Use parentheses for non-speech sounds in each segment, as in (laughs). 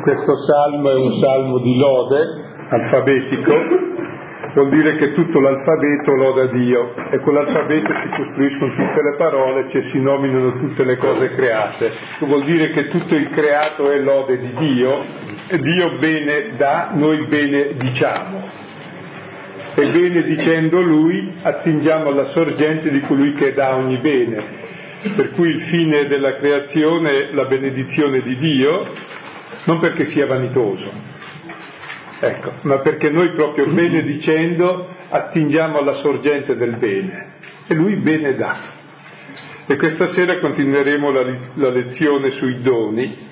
questo salmo è un salmo di lode alfabetico, vuol dire che tutto l'alfabeto loda Dio e con l'alfabeto si costruiscono tutte le parole, cioè si nominano tutte le cose create. Vuol dire che tutto il creato è lode di Dio e Dio bene dà, noi bene diciamo. E bene dicendo Lui attingiamo alla sorgente di colui che dà ogni bene. Per cui il fine della creazione è la benedizione di Dio, non perché sia vanitoso, ecco, ma perché noi proprio bene dicendo attingiamo alla sorgente del bene e lui bene dà. E questa sera continueremo la, la lezione sui doni.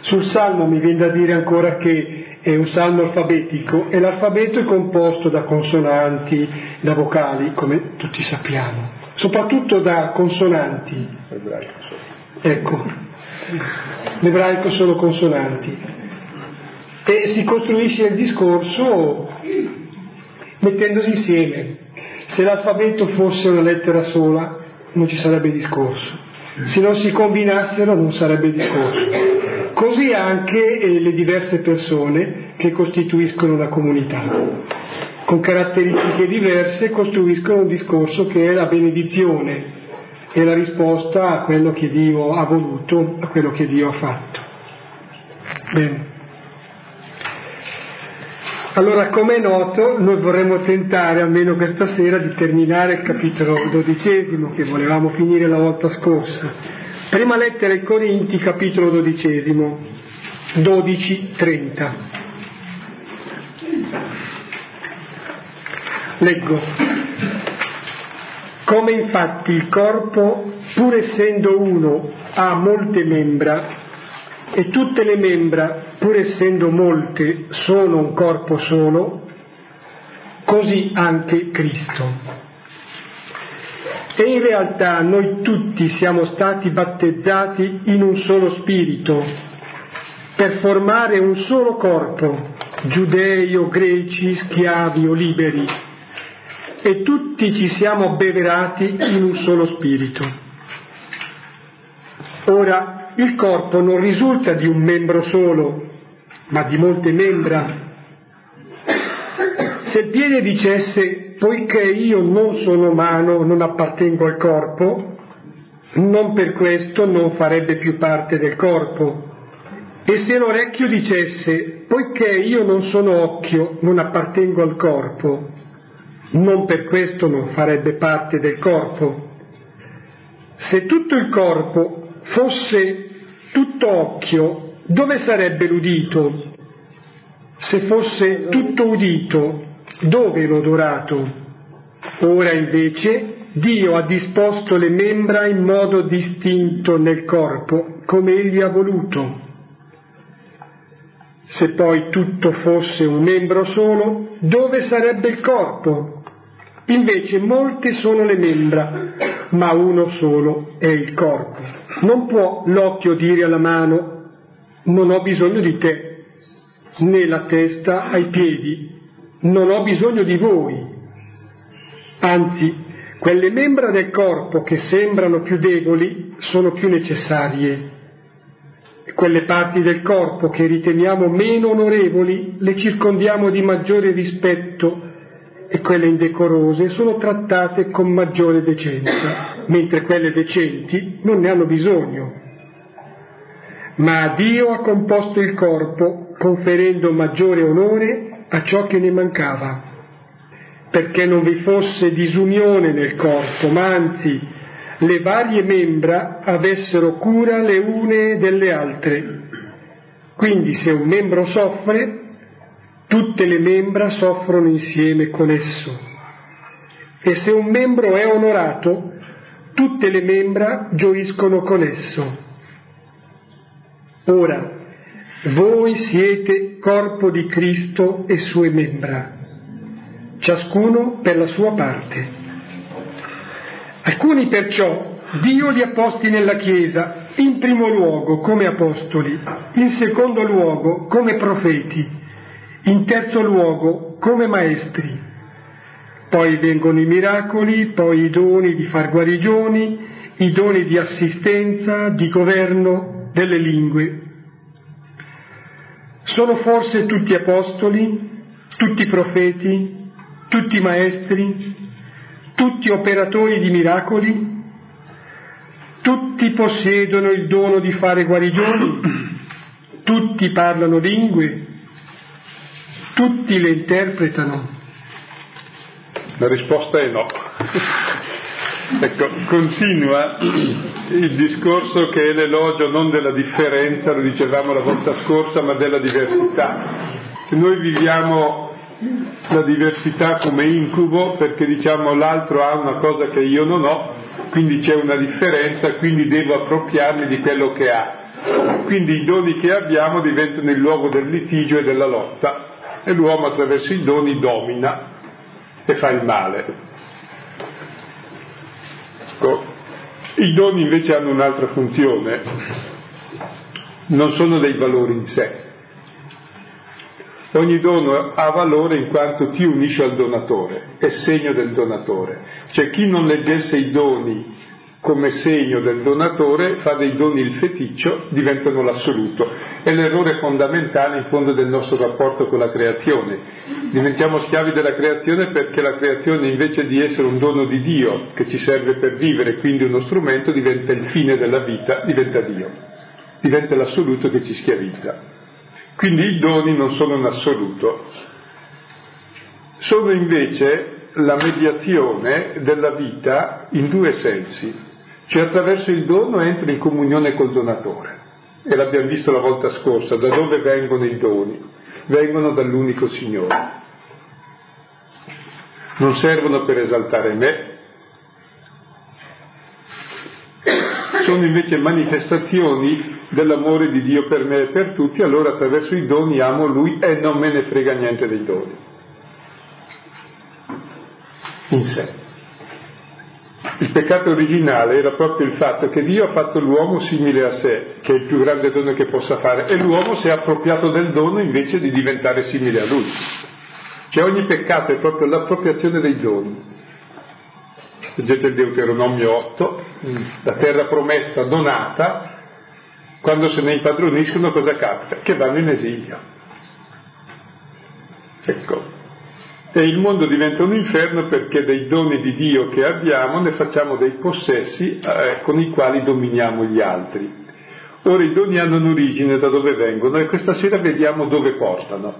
Sul salmo mi viene da dire ancora che è un salmo alfabetico e l'alfabeto è composto da consonanti, da vocali, come tutti sappiamo, soprattutto da consonanti. Ecco, l'ebraico sono consonanti. E si costruisce il discorso mettendosi insieme. Se l'alfabeto fosse una lettera sola non ci sarebbe discorso, se non si combinassero non sarebbe discorso. Così anche eh, le diverse persone che costituiscono una comunità, con caratteristiche diverse, costruiscono un discorso che è la benedizione è la risposta a quello che Dio ha voluto, a quello che Dio ha fatto. Bene. Allora, come è noto, noi vorremmo tentare, almeno questa sera, di terminare il capitolo dodicesimo che volevamo finire la volta scorsa. Prima lettera ai Corinti, capitolo dodicesimo, 12-30. Leggo. Come infatti il corpo, pur essendo uno, ha molte membra, e tutte le membra, pur essendo molte, sono un corpo solo, così anche Cristo. E in realtà noi tutti siamo stati battezzati in un solo spirito, per formare un solo corpo, giudei o greci, schiavi o liberi e tutti ci siamo abbeverati in un solo spirito. Ora, il corpo non risulta di un membro solo, ma di molte membra. Se il piede dicesse, poiché io non sono umano, non appartengo al corpo, non per questo non farebbe più parte del corpo. E se l'orecchio dicesse, poiché io non sono occhio, non appartengo al corpo, non per questo non farebbe parte del corpo. Se tutto il corpo fosse tutto occhio, dove sarebbe l'udito? Se fosse tutto udito, dove l'odorato? Ora invece Dio ha disposto le membra in modo distinto nel corpo, come Egli ha voluto. Se poi tutto fosse un membro solo, dove sarebbe il corpo? Invece molte sono le membra, ma uno solo è il corpo. Non può l'occhio dire alla mano non ho bisogno di te, né la testa ai piedi, non ho bisogno di voi. Anzi, quelle membra del corpo che sembrano più deboli sono più necessarie. Quelle parti del corpo che riteniamo meno onorevoli le circondiamo di maggiore rispetto e quelle indecorose sono trattate con maggiore decenza, mentre quelle decenti non ne hanno bisogno. Ma Dio ha composto il corpo conferendo maggiore onore a ciò che ne mancava, perché non vi fosse disunione nel corpo, ma anzi le varie membra avessero cura le une delle altre. Quindi se un membro soffre, tutte le membra soffrono insieme con esso. E se un membro è onorato, tutte le membra gioiscono con esso. Ora, voi siete corpo di Cristo e sue membra, ciascuno per la sua parte. Alcuni perciò Dio li ha posti nella Chiesa, in primo luogo come apostoli, in secondo luogo come profeti, in terzo luogo, come maestri. Poi vengono i miracoli, poi i doni di far guarigioni, i doni di assistenza, di governo delle lingue. Sono forse tutti apostoli, tutti profeti, tutti maestri, tutti operatori di miracoli? Tutti possiedono il dono di fare guarigioni? Tutti parlano lingue? Tutti le interpretano? La risposta è no. Ecco, continua il discorso che è l'elogio non della differenza, lo dicevamo la volta scorsa, ma della diversità. Che noi viviamo la diversità come incubo perché diciamo l'altro ha una cosa che io non ho, quindi c'è una differenza, quindi devo appropriarmi di quello che ha. Quindi i doni che abbiamo diventano il luogo del litigio e della lotta e l'uomo attraverso i doni domina e fa il male. Ecco, I doni invece hanno un'altra funzione, non sono dei valori in sé. Ogni dono ha valore in quanto ti unisce al donatore, è segno del donatore. Cioè chi non leggesse i doni come segno del donatore fa dei doni il feticcio, diventano l'assoluto. È l'errore fondamentale in fondo del nostro rapporto con la creazione. Diventiamo schiavi della creazione perché la creazione invece di essere un dono di Dio che ci serve per vivere, quindi uno strumento, diventa il fine della vita, diventa Dio, diventa l'assoluto che ci schiavizza. Quindi i doni non sono un assoluto, sono invece la mediazione della vita in due sensi. Cioè attraverso il dono entra in comunione col donatore. E l'abbiamo visto la volta scorsa, da dove vengono i doni? Vengono dall'unico Signore. Non servono per esaltare me, sono invece manifestazioni dell'amore di Dio per me e per tutti, allora attraverso i doni amo Lui e non me ne frega niente dei doni. In sé. Il peccato originale era proprio il fatto che Dio ha fatto l'uomo simile a sé, che è il più grande dono che possa fare, e l'uomo si è appropriato del dono invece di diventare simile a lui. Cioè ogni peccato è proprio l'appropriazione dei doni. Leggete il Deuteronomio 8, la terra promessa donata, quando se ne impadroniscono cosa capita? Che vanno in esilio. Ecco, e il mondo diventa un inferno perché dei doni di Dio che abbiamo ne facciamo dei possessi eh, con i quali dominiamo gli altri. Ora i doni hanno un'origine da dove vengono e questa sera vediamo dove portano.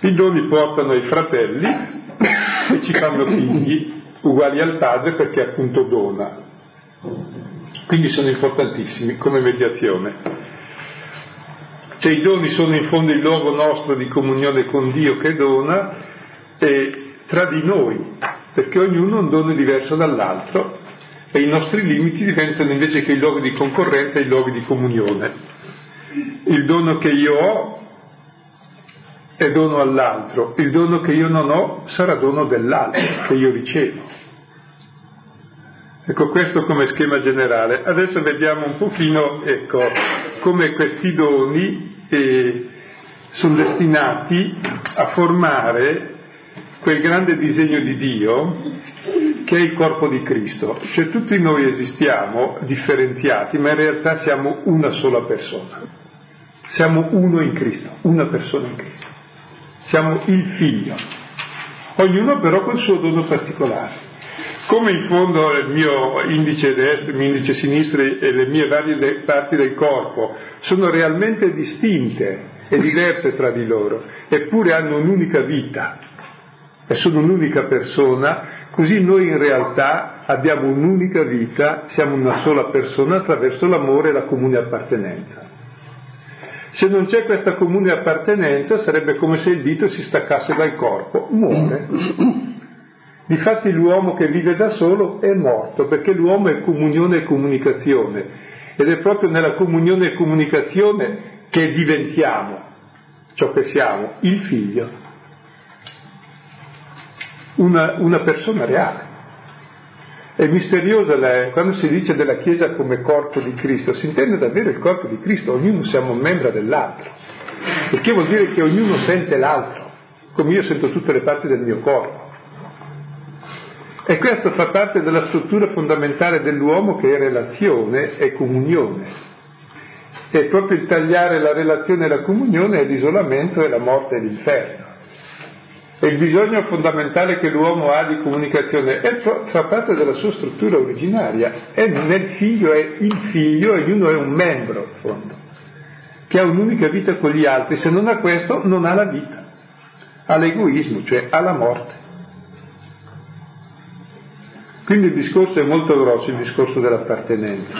I doni portano ai fratelli (coughs) e ci fanno figli uguali al padre perché appunto dona. Quindi sono importantissimi come mediazione. Cioè i doni sono in fondo il luogo nostro di comunione con Dio che dona e tra di noi, perché ognuno ha un dono diverso dall'altro e i nostri limiti diventano invece che i luoghi di concorrenza i luoghi di comunione. Il dono che io ho è dono all'altro, il dono che io non ho sarà dono dell'altro che io ricevo. Ecco questo come schema generale. Adesso vediamo un pochino ecco, come questi doni eh, sono destinati a formare quel grande disegno di Dio che è il corpo di Cristo. Cioè tutti noi esistiamo differenziati, ma in realtà siamo una sola persona. Siamo uno in Cristo, una persona in Cristo. Siamo il figlio. Ognuno però col suo dono particolare. Come in fondo il mio indice destro, il mio indice sinistro e le mie varie parti del corpo sono realmente distinte e diverse tra di loro, eppure hanno un'unica vita e sono un'unica persona, così noi in realtà abbiamo un'unica vita, siamo una sola persona attraverso l'amore e la comune appartenenza. Se non c'è questa comune appartenenza sarebbe come se il dito si staccasse dal corpo, muore. Difatti l'uomo che vive da solo è morto, perché l'uomo è comunione e comunicazione. Ed è proprio nella comunione e comunicazione che diventiamo ciò che siamo, il figlio, una, una persona reale. È misteriosa la, quando si dice della Chiesa come corpo di Cristo, si intende davvero il corpo di Cristo, ognuno siamo membra dell'altro, che vuol dire che ognuno sente l'altro, come io sento tutte le parti del mio corpo. E questo fa parte della struttura fondamentale dell'uomo che è relazione e comunione. E proprio il tagliare la relazione e la comunione è l'isolamento e la morte e l'inferno. E il bisogno fondamentale che l'uomo ha di comunicazione è, fa parte della sua struttura originaria, è nel figlio, è il figlio e ognuno è un membro, in fondo, che ha un'unica vita con gli altri, se non ha questo non ha la vita, ha l'egoismo, cioè ha la morte. Quindi il discorso è molto grosso, il discorso dell'appartenenza,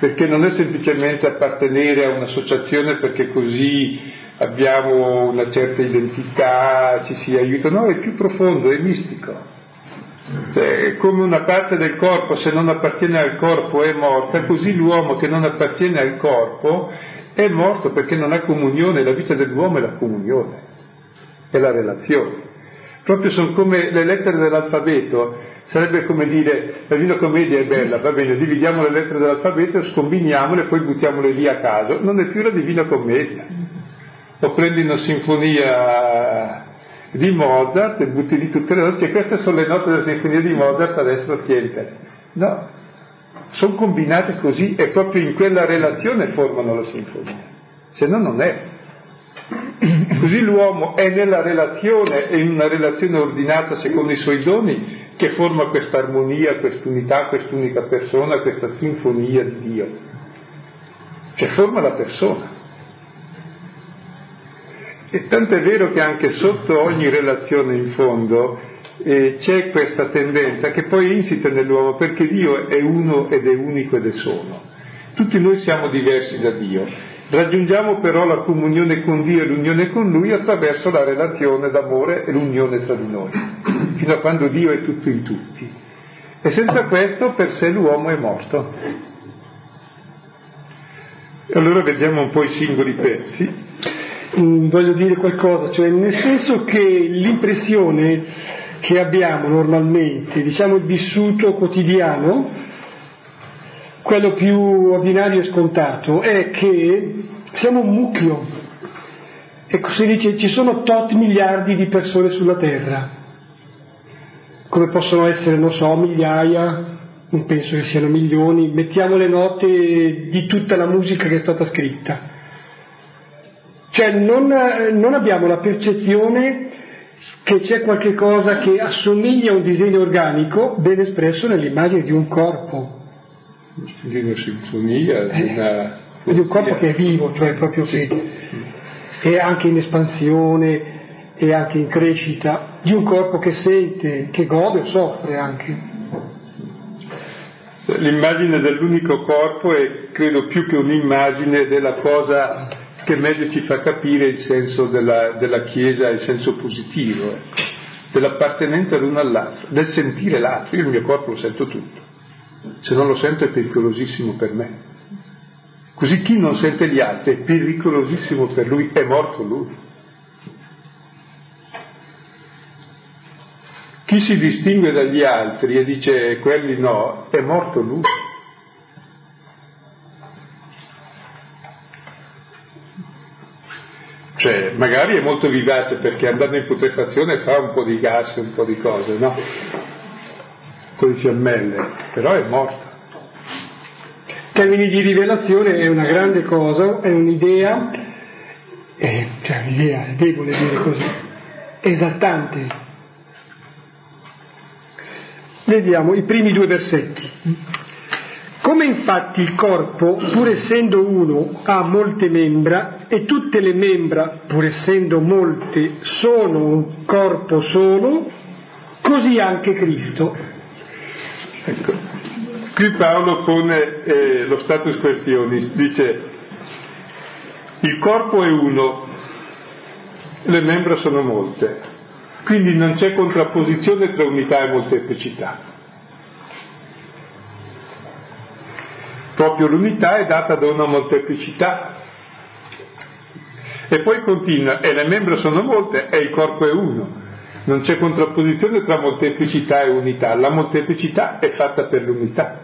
perché non è semplicemente appartenere a un'associazione perché così abbiamo una certa identità, ci si aiuta, no, è più profondo, è mistico. Cioè, come una parte del corpo, se non appartiene al corpo, è morta, così l'uomo che non appartiene al corpo è morto perché non ha comunione, la vita dell'uomo è la comunione, è la relazione. Proprio sono come le lettere dell'alfabeto, sarebbe come dire, la Divina Commedia è bella, va bene, dividiamo le lettere dell'alfabeto, scombiniamole e poi buttiamole lì a caso, non è più la Divina Commedia o prendi una sinfonia di Mozart e butti lì tutte le note, cioè queste sono le note della sinfonia di Mozart, adesso tientele. No, sono combinate così e proprio in quella relazione formano la sinfonia, se no non è. Così l'uomo è nella relazione, è in una relazione ordinata secondo i suoi doni, che forma questa armonia, quest'unità, quest'unica persona, questa sinfonia di Dio. Cioè forma la persona. E tanto è vero che anche sotto ogni relazione in fondo eh, c'è questa tendenza che poi è insita nell'uomo perché Dio è uno ed è unico ed è solo. Tutti noi siamo diversi da Dio. Raggiungiamo però la comunione con Dio e l'unione con Lui attraverso la relazione d'amore e l'unione tra di noi, fino a quando Dio è tutto in tutti. E senza questo per sé l'uomo è morto. E allora vediamo un po' i singoli pezzi. Mm, voglio dire qualcosa, cioè nel senso che l'impressione che abbiamo normalmente, diciamo il vissuto quotidiano, quello più ordinario e scontato, è che siamo un mucchio. Ecco, si dice ci sono tot miliardi di persone sulla Terra, come possono essere, non so, migliaia, non penso che siano milioni, mettiamo le note di tutta la musica che è stata scritta cioè non, non abbiamo la percezione che c'è qualche cosa che assomiglia a un disegno organico ben espresso nell'immagine di un corpo. Di una sinfonia, di, eh, una... di un corpo che è vivo, cioè proprio sì. che è anche in espansione e anche in crescita, di un corpo che sente, che gode o soffre anche. L'immagine dell'unico corpo è, credo, più che un'immagine della cosa che meglio ci fa capire il senso della, della Chiesa, il senso positivo, dell'appartenenza l'uno all'altro, del sentire l'altro. Io il mio corpo lo sento tutto, se non lo sento è pericolosissimo per me. Così chi non sente gli altri è pericolosissimo per lui, è morto lui. Chi si distingue dagli altri e dice quelli no, è morto lui. Cioè, magari è molto vivace perché andando in putrefazione fa un po' di gas, un po' di cose, no? Po' di fiammelle, però è morto. termini di rivelazione è una grande cosa, è un'idea, è, cioè un'idea, è debole dire così, esaltante. Vediamo i primi due versetti. Come infatti il corpo, pur essendo uno, ha molte membra e tutte le membra, pur essendo molte, sono un corpo solo, così anche Cristo. Ecco, qui Paolo pone eh, lo status questionis, dice il corpo è uno, le membra sono molte, quindi non c'è contrapposizione tra unità e molteplicità. Proprio l'unità è data da una molteplicità. E poi continua, e le membra sono molte e il corpo è uno. Non c'è contrapposizione tra molteplicità e unità, la molteplicità è fatta per l'unità.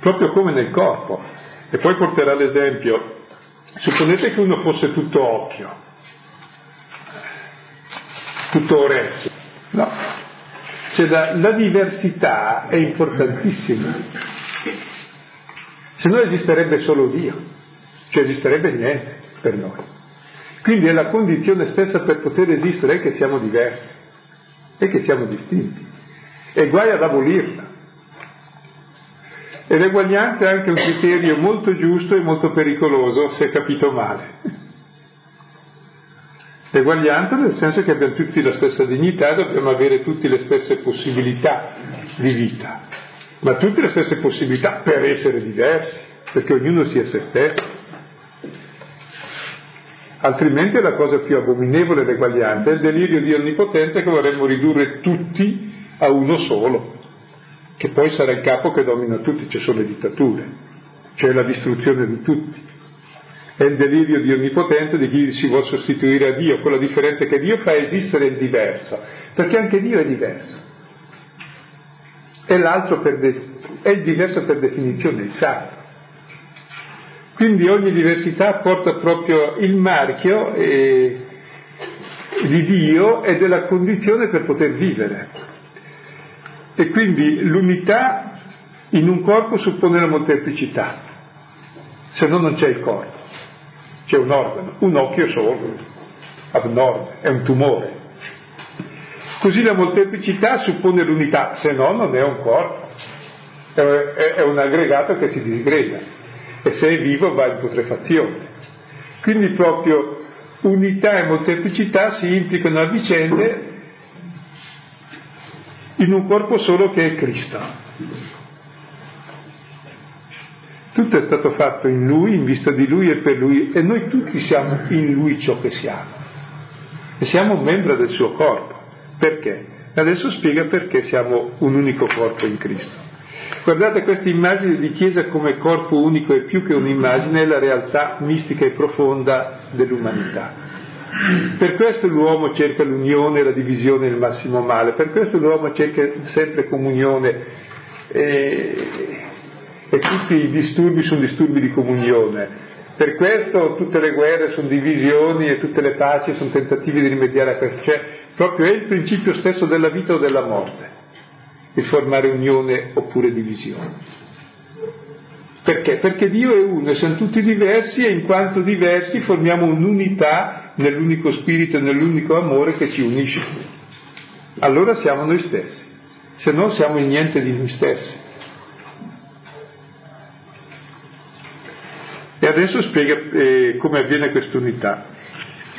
Proprio come nel corpo. E poi porterà l'esempio. Supponete che uno fosse tutto occhio, tutto orecchio. No, cioè la, la diversità è importantissima. se no esisterebbe solo Dio, cioè esisterebbe niente per noi. Quindi è la condizione stessa per poter esistere è che siamo diversi, è che siamo distinti. E guai ad abolirla. E l'eguaglianza è anche un criterio molto giusto e molto pericoloso, se capito male. L'eguaglianza nel senso che abbiamo tutti la stessa dignità, dobbiamo avere tutte le stesse possibilità di vita, ma tutte le stesse possibilità per essere diversi, perché ognuno sia se stesso. Altrimenti la cosa più abominevole l'eguaglianza è il delirio di onnipotenza che vorremmo ridurre tutti a uno solo che poi sarà il capo che domina tutti, ci sono le dittature, cioè la distruzione di tutti. È il delirio di onnipotenza di chi si vuole sostituire a Dio, con la differenza che Dio fa esistere il diverso, perché anche Dio è diverso. E l'altro de- è il diverso per definizione, il sacro. Quindi ogni diversità porta proprio il marchio eh, di Dio e della condizione per poter vivere. E quindi l'unità in un corpo suppone la molteplicità, se no non c'è il corpo, c'è un organo, un occhio solo, abnorme, è un tumore. Così la molteplicità suppone l'unità, se no non è un corpo, è un aggregato che si disgrega e se è vivo va in putrefazione. Quindi proprio unità e molteplicità si implicano a vicende in un corpo solo che è Cristo. Tutto è stato fatto in Lui, in vista di Lui e per Lui, e noi tutti siamo in Lui ciò che siamo. E siamo un membro del suo corpo. Perché? Adesso spiega perché siamo un unico corpo in Cristo. Guardate questa immagine di Chiesa come corpo unico e più che un'immagine è la realtà mistica e profonda dell'umanità. Per questo l'uomo cerca l'unione, la divisione e il massimo male, per questo l'uomo cerca sempre comunione e, e tutti i disturbi sono disturbi di comunione. Per questo tutte le guerre sono divisioni e tutte le paci sono tentativi di rimediare a questo. Cioè, proprio è il principio stesso della vita o della morte, il formare unione oppure divisione. Perché? Perché Dio è uno e siamo tutti diversi e in quanto diversi formiamo un'unità nell'unico spirito e nell'unico amore che ci unisce. Allora siamo noi stessi, se no siamo il niente di noi stessi. E adesso spiega eh, come avviene quest'unità.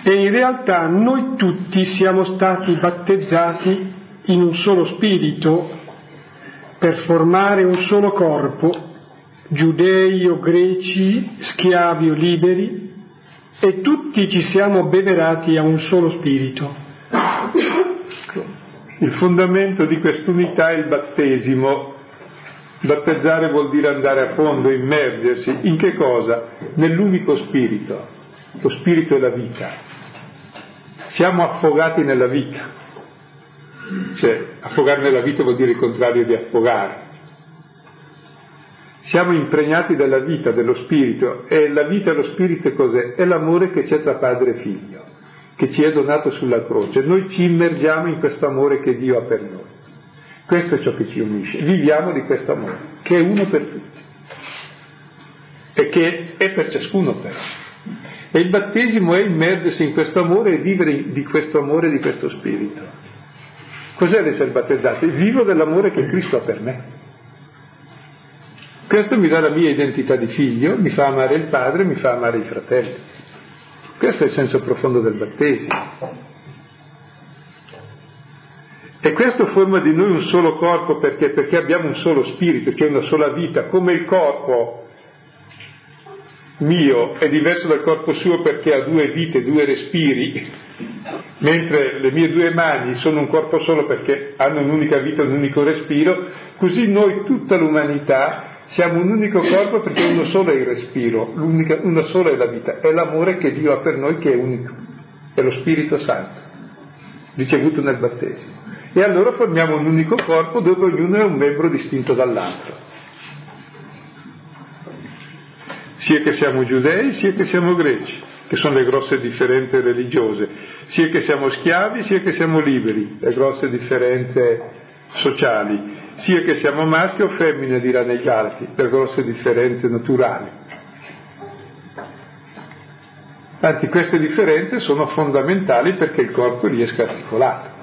E in realtà noi tutti siamo stati battezzati in un solo spirito per formare un solo corpo giudei o greci, schiavi o liberi, e tutti ci siamo beverati a un solo spirito. Il fondamento di quest'unità è il battesimo. Battezzare vuol dire andare a fondo, immergersi. In che cosa? Nell'unico spirito. Lo spirito è la vita. Siamo affogati nella vita. Cioè, affogare nella vita vuol dire il contrario di affogare siamo impregnati dalla vita, dello spirito, e la vita e lo spirito cos'è? È l'amore che c'è tra padre e figlio, che ci è donato sulla croce. Noi ci immergiamo in questo amore che Dio ha per noi. Questo è ciò che ci unisce. Viviamo di questo amore, che è uno per tutti e che è per ciascuno però. E il battesimo è immergersi in questo amore e vivere di questo amore e di questo spirito. Cos'è l'essere battezzati? Vivo dell'amore che Cristo ha per me. Questo mi dà la mia identità di figlio, mi fa amare il padre, mi fa amare i fratelli. Questo è il senso profondo del battesimo. E questo forma di noi un solo corpo perché? Perché abbiamo un solo spirito, cioè una sola vita, come il corpo mio è diverso dal corpo suo perché ha due vite, due respiri, mentre le mie due mani sono un corpo solo perché hanno un'unica vita, un unico respiro, così noi, tutta l'umanità, siamo un unico corpo perché uno solo è il respiro, una sola è la vita, è l'amore che Dio ha per noi che è unico, è lo Spirito Santo, ricevuto nel battesimo. E allora formiamo un unico corpo dove ognuno è un membro distinto dall'altro. Sia che siamo giudei, sia che siamo greci, che sono le grosse differenze religiose, sia che siamo schiavi, sia che siamo liberi, le grosse differenze sociali sia che siamo maschi o femmine, dirà negli altri, per grosse differenze naturali. Anzi, queste differenze sono fondamentali perché il corpo riesca articolato.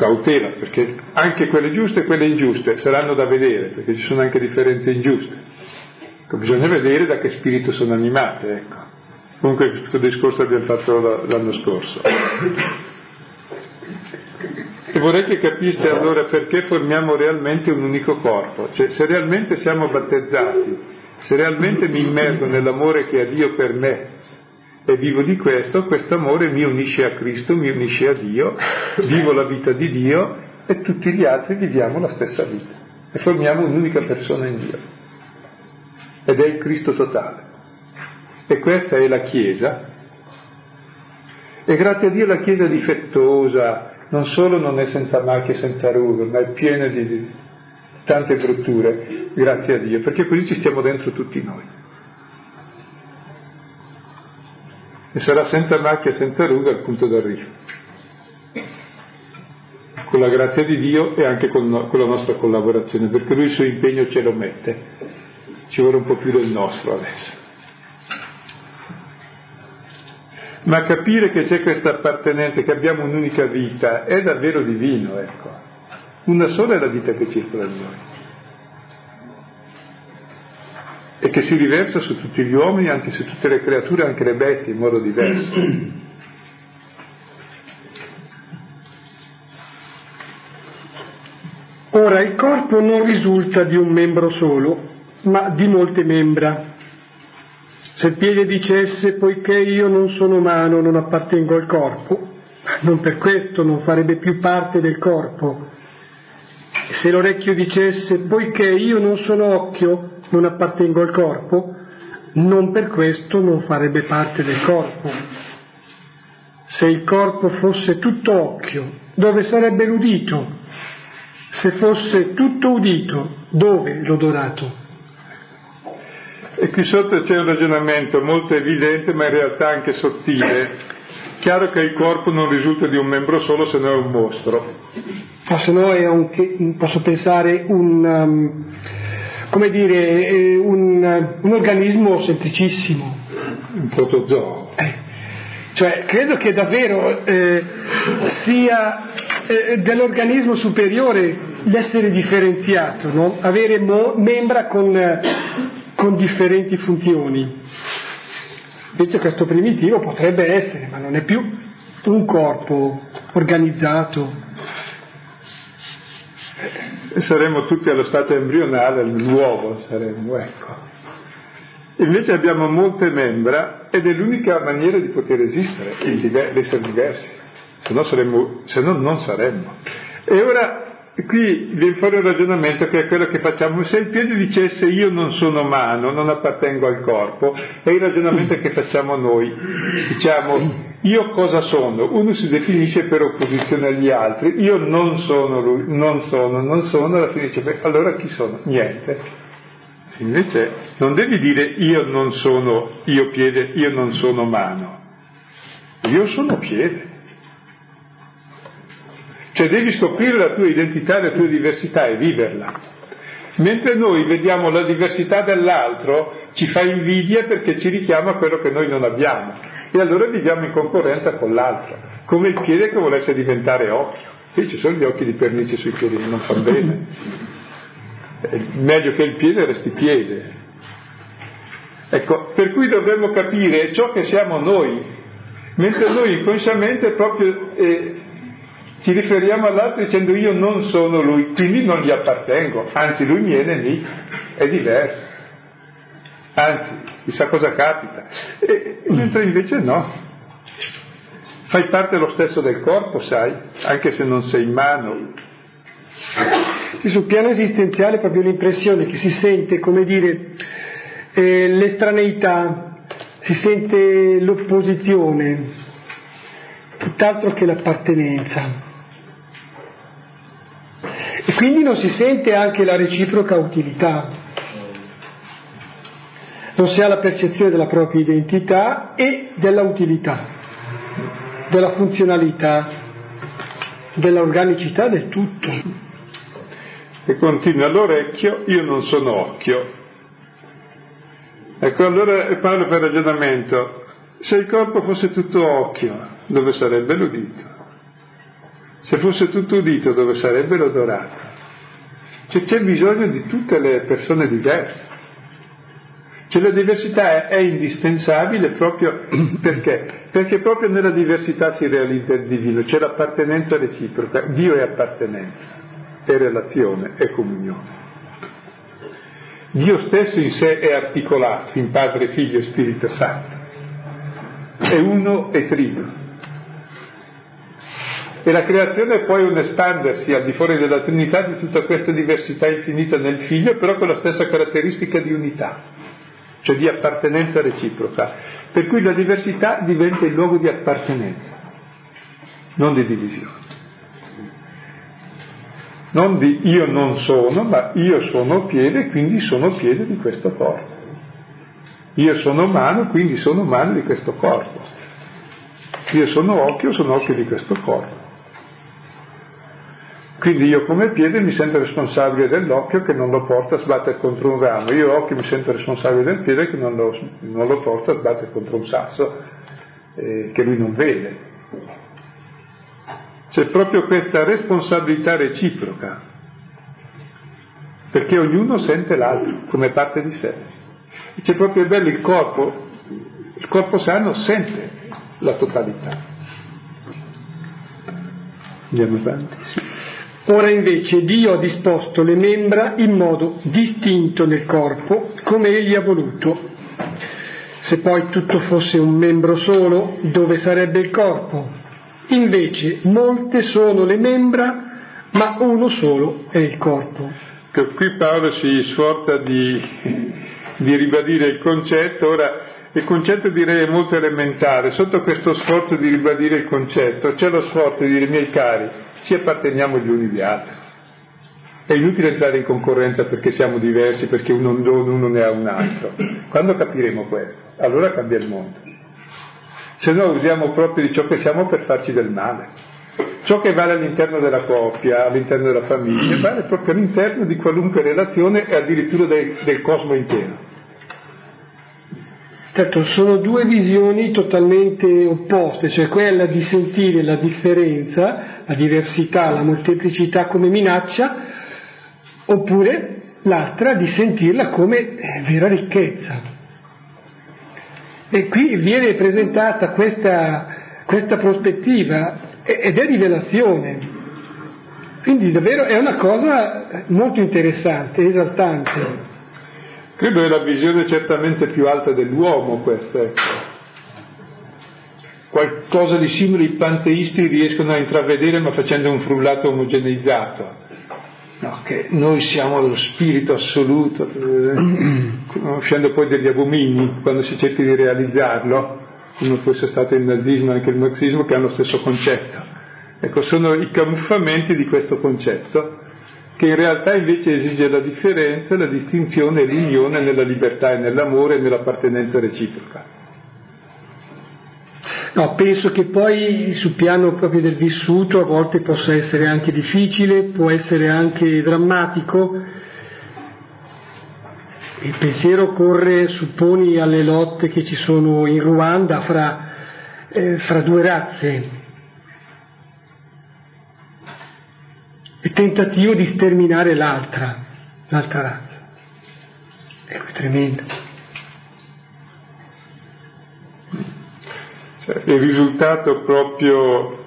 Cautela, perché anche quelle giuste e quelle ingiuste saranno da vedere, perché ci sono anche differenze ingiuste. Ecco, bisogna vedere da che spirito sono animate, ecco. Comunque questo discorso abbiamo fatto l'anno scorso. E vorrei che capiste allora perché formiamo realmente un unico corpo, cioè se realmente siamo battezzati, se realmente mi immergo nell'amore che ha Dio per me e vivo di questo, questo amore mi unisce a Cristo, mi unisce a Dio, vivo la vita di Dio e tutti gli altri viviamo la stessa vita e formiamo un'unica persona in Dio. Ed è il Cristo totale. E questa è la Chiesa. E grazie a Dio la Chiesa difettosa, non solo non è senza macchie senza rughe, ma è piena di tante brutture, grazie a Dio, perché così ci stiamo dentro tutti noi. E sarà senza macchia e senza ruga il punto d'arrivo. Con la grazia di Dio e anche con, con la nostra collaborazione, perché Lui il suo impegno ce lo mette. Ci vuole un po' più del nostro adesso. ma capire che c'è questa appartenenza, che abbiamo un'unica vita, è davvero divino, ecco. Una sola è la vita che circola in noi. E che si riversa su tutti gli uomini, anzi su tutte le creature, anche le bestie, in modo diverso. Ora il corpo non risulta di un membro solo, ma di molte membra. Se il piede dicesse poiché io non sono umano, non appartengo al corpo, non per questo non farebbe più parte del corpo. Se l'orecchio dicesse poiché io non sono occhio, non appartengo al corpo, non per questo non farebbe parte del corpo. Se il corpo fosse tutto occhio, dove sarebbe l'udito? Se fosse tutto udito, dove l'odorato? E qui sotto c'è un ragionamento molto evidente, ma in realtà anche sottile. Chiaro che il corpo non risulta di un membro solo se no è un mostro. Ma se no è un, posso pensare un, um, come dire, un, un, organismo semplicissimo. Un protozoo. Eh, cioè, credo che davvero eh, sia eh, dell'organismo superiore l'essere differenziato, no? avere mo- membra con con differenti funzioni. Invece questo primitivo potrebbe essere, ma non è più un corpo organizzato. Saremmo tutti allo stato embrionale, l'uovo saremmo, ecco. Invece abbiamo molte membra ed è l'unica maniera di poter esistere, l'essere diversi, se no, saremmo, se no non saremmo. E ora qui viene fuori un ragionamento che è quello che facciamo, se il piede dicesse io non sono mano, non appartengo al corpo, è il ragionamento che facciamo noi, diciamo io cosa sono? Uno si definisce per opposizione agli altri, io non sono lui, non sono, non sono, alla fine dice, beh, allora chi sono? Niente. Invece non devi dire io non sono io piede, io non sono mano, io sono piede. Cioè devi scoprire la tua identità, la tua diversità e viverla. Mentre noi vediamo la diversità dell'altro, ci fa invidia perché ci richiama quello che noi non abbiamo. E allora viviamo in concorrenza con l'altro, come il piede che volesse diventare occhio. Sì, ci sono gli occhi di pernice sui piedi, non fa bene. È meglio che il piede resti piede. Ecco, per cui dovremmo capire ciò che siamo noi, mentre noi inconsciamente proprio eh, ci riferiamo all'altro dicendo io non sono lui, quindi non gli appartengo, anzi lui mi è nemico, è diverso. Anzi, chissà cosa capita. E, mentre invece no. Fai parte lo stesso del corpo, sai, anche se non sei in mano. Sul piano esistenziale proprio l'impressione che si sente, come dire, eh, l'estraneità, si sente l'opposizione, tutt'altro che l'appartenenza. E quindi non si sente anche la reciproca utilità. Non si ha la percezione della propria identità e della utilità, della funzionalità. dell'organicità del tutto. E continua, l'orecchio, io non sono occhio. Ecco, allora fa il ragionamento, se il corpo fosse tutto occhio, dove sarebbe l'udito? Se fosse tutto udito, dove sarebbe l'odorato? Cioè c'è bisogno di tutte le persone diverse. Cioè la diversità è, è indispensabile proprio (clears throat) perché? Perché proprio nella diversità si realizza il divino, c'è l'appartenenza reciproca, Dio è appartenenza, è relazione, è comunione. Dio stesso in sé è articolato in Padre, Figlio e Spirito Santo, è uno e trino. E la creazione è poi un espandersi al di fuori della Trinità di tutta questa diversità infinita nel Figlio, però con la stessa caratteristica di unità, cioè di appartenenza reciproca. Per cui la diversità diventa il luogo di appartenenza, non di divisione. Non di io non sono, ma io sono piede, quindi sono piede di questo corpo. Io sono mano, quindi sono mano di questo corpo. Io sono occhio, sono occhio di questo corpo. Quindi io come piede mi sento responsabile dell'occhio che non lo porta a sbattere contro un ramo, io occhio mi sento responsabile del piede che non lo, non lo porta a sbattere contro un sasso eh, che lui non vede. C'è proprio questa responsabilità reciproca, perché ognuno sente l'altro come parte di sé. E c'è proprio bello il corpo, il corpo sano sente la totalità. Andiamo avanti. Sì. Ora invece Dio ha disposto le membra in modo distinto nel corpo, come Egli ha voluto. Se poi tutto fosse un membro solo, dove sarebbe il corpo? Invece molte sono le membra, ma uno solo è il corpo. Qui Paolo si sforza di, di ribadire il concetto, ora il concetto direi è molto elementare, sotto questo sforzo di ribadire il concetto c'è lo sforzo di dire miei cari, ci apparteniamo gli uni agli altri. È inutile entrare in concorrenza perché siamo diversi, perché uno, uno ne ha un altro. Quando capiremo questo, allora cambia il mondo. Se no usiamo proprio di ciò che siamo per farci del male. Ciò che vale all'interno della coppia, all'interno della famiglia, vale proprio all'interno di qualunque relazione e addirittura del, del cosmo intero. Certo, sono due visioni totalmente opposte, cioè quella di sentire la differenza, la diversità, la molteplicità come minaccia, oppure l'altra di sentirla come eh, vera ricchezza. E qui viene presentata questa, questa prospettiva ed è rivelazione. Quindi davvero è una cosa molto interessante, esaltante. Credo è la visione certamente più alta dell'uomo questa. Ecco. Qualcosa di simile i panteisti riescono a intravedere ma facendo un frullato omogeneizzato. No, che noi siamo lo spirito assoluto, conoscendo poi degli abomini quando si cerca di realizzarlo, come fosse stato il nazismo e anche il marxismo, che hanno lo stesso concetto. Ecco, sono i camuffamenti di questo concetto che in realtà invece esige la differenza, la distinzione e l'unione nella libertà e nell'amore e nell'appartenenza reciproca. No, penso che poi sul piano proprio del vissuto a volte possa essere anche difficile, può essere anche drammatico. Il pensiero corre, supponi, alle lotte che ci sono in Ruanda fra, eh, fra due razze, il tentativo di sterminare l'altra, l'altra razza. Ecco, è tremendo. Cioè, il risultato proprio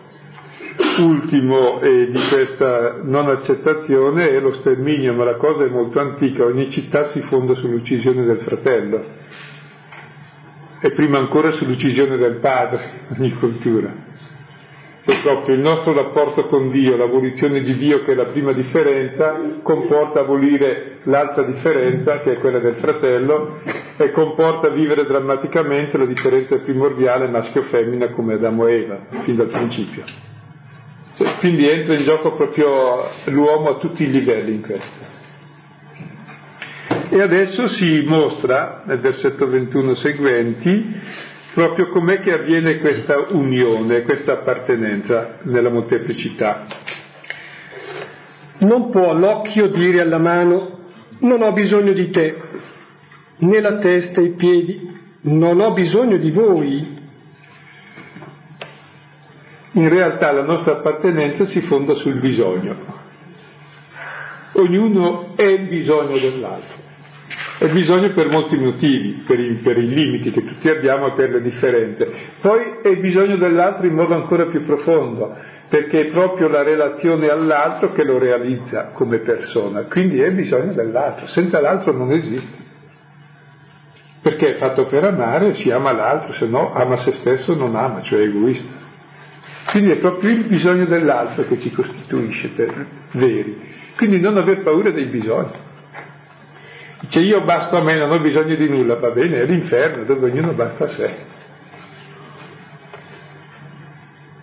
ultimo eh, di questa non accettazione è lo sterminio, ma la cosa è molto antica, ogni città si fonda sull'uccisione del fratello e prima ancora sull'uccisione del padre, (laughs) ogni cultura se proprio il nostro rapporto con Dio, l'abolizione di Dio che è la prima differenza, comporta abolire l'altra differenza che è quella del fratello e comporta vivere drammaticamente la differenza primordiale maschio-femmina come Adamo e Eva, fin dal principio. Cioè, quindi entra in gioco proprio l'uomo a tutti i livelli in questo. E adesso si mostra, nel versetto 21 seguenti, proprio com'è che avviene questa unione, questa appartenenza nella molteplicità. Non può l'occhio dire alla mano non ho bisogno di te, né la testa e i piedi, non ho bisogno di voi. In realtà la nostra appartenenza si fonda sul bisogno. Ognuno è il bisogno dell'altro. È bisogno per molti motivi, per i, per i, limiti che tutti abbiamo e per le differenze. Poi è bisogno dell'altro in modo ancora più profondo, perché è proprio la relazione all'altro che lo realizza come persona. Quindi è bisogno dell'altro, senza l'altro non esiste. Perché è fatto per amare, si ama l'altro, se no ama se stesso, non ama, cioè è egoista. Quindi è proprio il bisogno dell'altro che ci costituisce per veri. Quindi non aver paura dei bisogni. Dice io basto a me, non ho bisogno di nulla, va bene, è l'inferno dove ognuno basta a sé.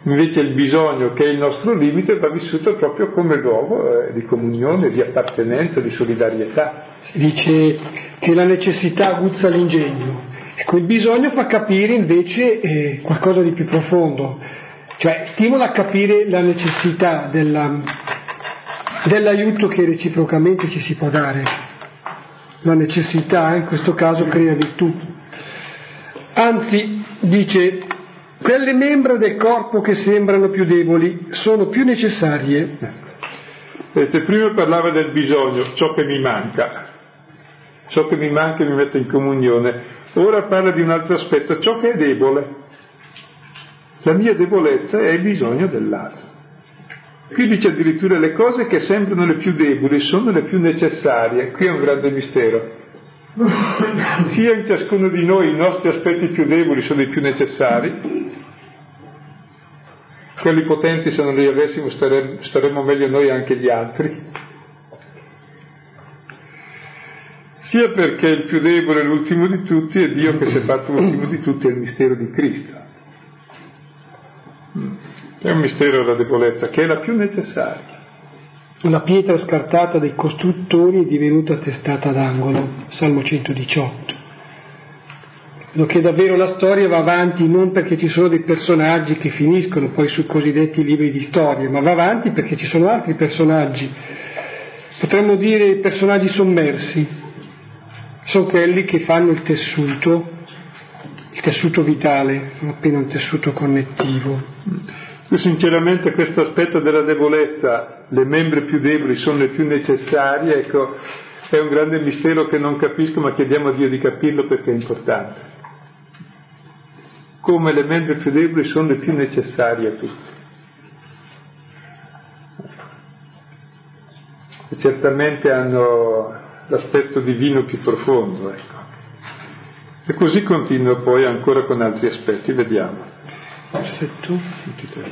Invece il bisogno, che è il nostro limite, va vissuto proprio come luogo eh, di comunione, di appartenenza, di solidarietà. Si dice che la necessità aguzza l'ingegno. Ecco, il bisogno fa capire invece eh, qualcosa di più profondo, cioè stimola a capire la necessità della, dell'aiuto che reciprocamente ci si può dare la necessità in questo caso crea virtù. Anzi, dice, quelle membra del corpo che sembrano più deboli sono più necessarie. Vedete, prima parlava del bisogno, ciò che mi manca, ciò che mi manca mi mette in comunione. Ora parla di un altro aspetto, ciò che è debole. La mia debolezza è il bisogno dell'altro. Qui dice addirittura le cose che sembrano le più deboli sono le più necessarie. Qui è un grande mistero. Sia in ciascuno di noi i nostri aspetti più deboli sono i più necessari. Quelli potenti se non li avessimo staremmo, meglio noi anche gli altri. Sia perché il più debole, l'ultimo di tutti, è Dio che si è fatto l'ultimo di tutti, è il mistero di Cristo. È un mistero la debolezza, che è la più necessaria. La pietra scartata dai costruttori è divenuta testata d'angolo, Salmo 118. Vedo che davvero la storia va avanti non perché ci sono dei personaggi che finiscono poi sui cosiddetti libri di storia, ma va avanti perché ci sono altri personaggi, potremmo dire personaggi sommersi, sono quelli che fanno il tessuto, il tessuto vitale, non appena un tessuto connettivo. Io sinceramente questo aspetto della debolezza, le membra più deboli sono le più necessarie, ecco, è un grande mistero che non capisco, ma chiediamo a Dio di capirlo perché è importante. Come le membra più deboli sono le più necessarie a tutti. E certamente hanno l'aspetto divino più profondo, ecco. E così continua poi ancora con altri aspetti, vediamo. Versetto 23.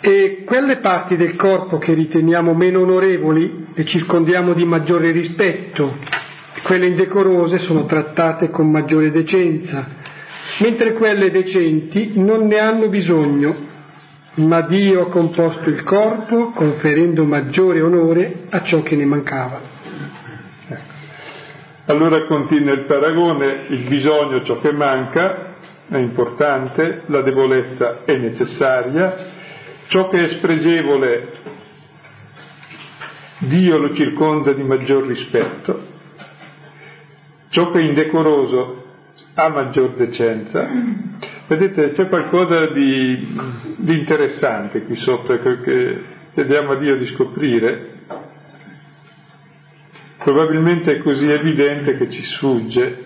E quelle parti del corpo che riteniamo meno onorevoli le circondiamo di maggiore rispetto, quelle indecorose sono trattate con maggiore decenza, mentre quelle decenti non ne hanno bisogno, ma Dio ha composto il corpo conferendo maggiore onore a ciò che ne mancava. Allora continua il paragone, il bisogno, ciò che manca, è importante, la debolezza è necessaria, ciò che è spregevole Dio lo circonda di maggior rispetto, ciò che è indecoroso ha maggior decenza. Vedete, c'è qualcosa di, di interessante qui sotto che chiediamo a Dio di scoprire. Probabilmente è così evidente che ci sfugge,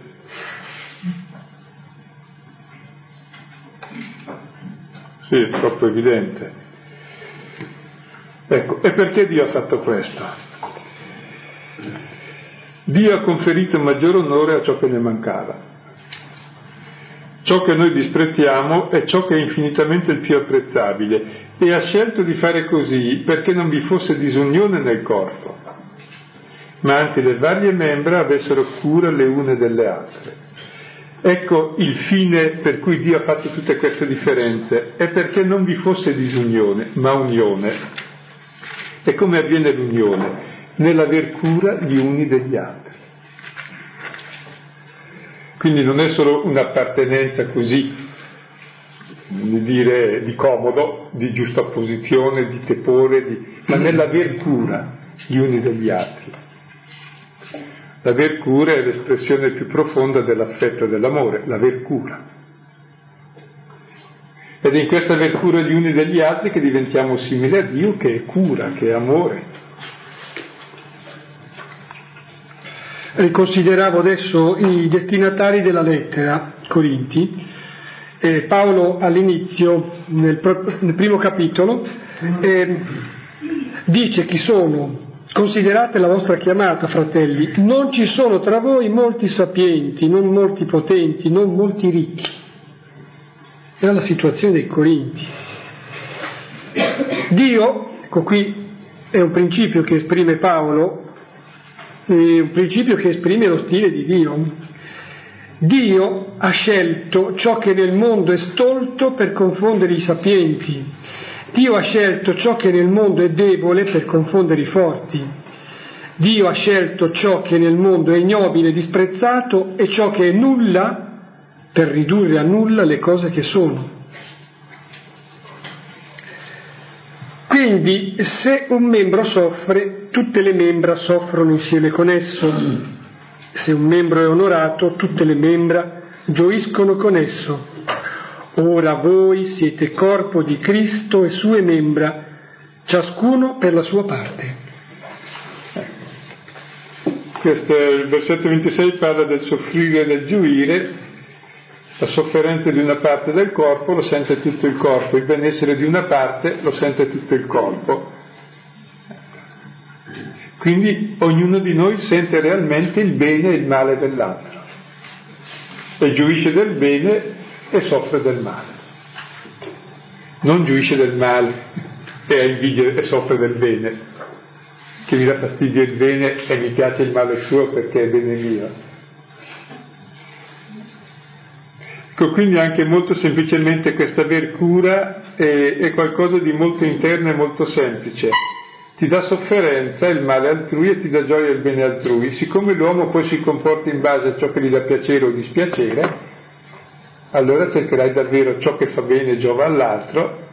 Sì, è troppo evidente. Ecco, e perché Dio ha fatto questo? Dio ha conferito maggior onore a ciò che ne mancava. Ciò che noi disprezziamo è ciò che è infinitamente il più apprezzabile e ha scelto di fare così perché non vi fosse disunione nel corpo, ma anche le varie membra avessero cura le une delle altre. Ecco il fine per cui Dio ha fatto tutte queste differenze, è perché non vi fosse disunione, ma unione. E come avviene l'unione? Nell'aver cura gli uni degli altri. Quindi non è solo un'appartenenza così, di dire, di comodo, di giusta posizione, di tepore, di... ma nell'aver cura gli uni degli altri. L'aver cura è l'espressione più profonda dell'affetto e dell'amore, l'aver cura. Ed è in questa aver cura gli uni degli altri che diventiamo simili a Dio, che è cura, che è amore. Riconsideravo adesso i destinatari della lettera, Corinti. Eh, Paolo all'inizio, nel, nel primo capitolo, eh, dice chi sono Considerate la vostra chiamata, fratelli, non ci sono tra voi molti sapienti, non molti potenti, non molti ricchi. Era la situazione dei Corinti. Dio, ecco qui è un principio che esprime Paolo, è un principio che esprime lo stile di Dio. Dio ha scelto ciò che nel mondo è stolto per confondere i sapienti Dio ha scelto ciò che nel mondo è debole per confondere i forti. Dio ha scelto ciò che nel mondo è ignobile e disprezzato e ciò che è nulla per ridurre a nulla le cose che sono. Quindi se un membro soffre, tutte le membra soffrono insieme con esso. Se un membro è onorato, tutte le membra gioiscono con esso. Ora voi siete corpo di Cristo e sue membra, ciascuno per la sua parte. Questo, il versetto 26 parla del soffrire e del gioire, la sofferenza di una parte del corpo lo sente tutto il corpo, il benessere di una parte lo sente tutto il corpo. Quindi ognuno di noi sente realmente il bene e il male dell'altro e gioisce del bene e soffre del male. Non giuisce del male e ha invidia e soffre del bene, che mi dà fastidio il bene e mi piace il male suo perché è bene mio. Ecco, quindi anche molto semplicemente questa aver cura è, è qualcosa di molto interno e molto semplice ti dà sofferenza il male altrui e ti dà gioia il bene altrui. Siccome l'uomo poi si comporta in base a ciò che gli dà piacere o dispiacere, allora cercherai davvero ciò che fa bene e giova all'altro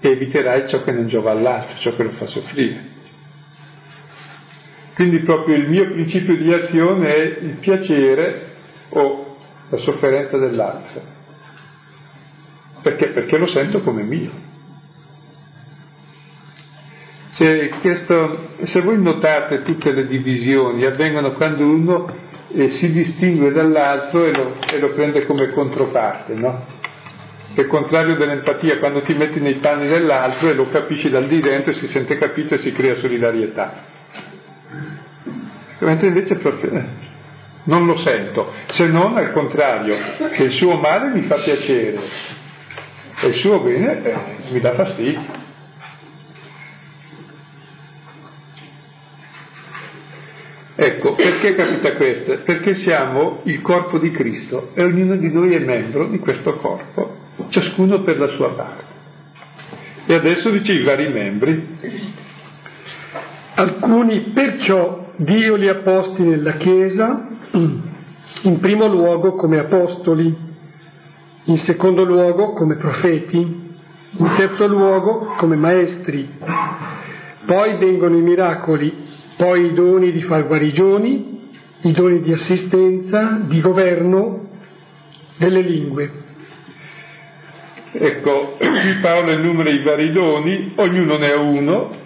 e eviterai ciò che non giova all'altro, ciò che lo fa soffrire. Quindi proprio il mio principio di azione è il piacere o la sofferenza dell'altro. Perché? Perché lo sento come mio. Cioè, questo, se voi notate tutte le divisioni avvengono quando uno e si distingue dall'altro e lo, e lo prende come controparte, no? Il contrario dell'empatia, quando ti metti nei panni dell'altro e lo capisci dal di dentro e si sente capito e si crea solidarietà. Mentre invece proprio eh, non lo sento, se non al contrario, che il suo male mi fa piacere e il suo bene eh, mi dà fastidio. Ecco, perché capita questo? Perché siamo il corpo di Cristo e ognuno di noi è membro di questo corpo, ciascuno per la sua parte. E adesso dice i vari membri. Alcuni perciò Dio li ha posti nella Chiesa, in primo luogo come apostoli, in secondo luogo come profeti, in terzo luogo come maestri. Poi vengono i miracoli, poi i doni di far guarigioni, i doni di assistenza, di governo delle lingue. Ecco, (clears throat) qui Paolo enumera i vari doni, ognuno ne ha uno,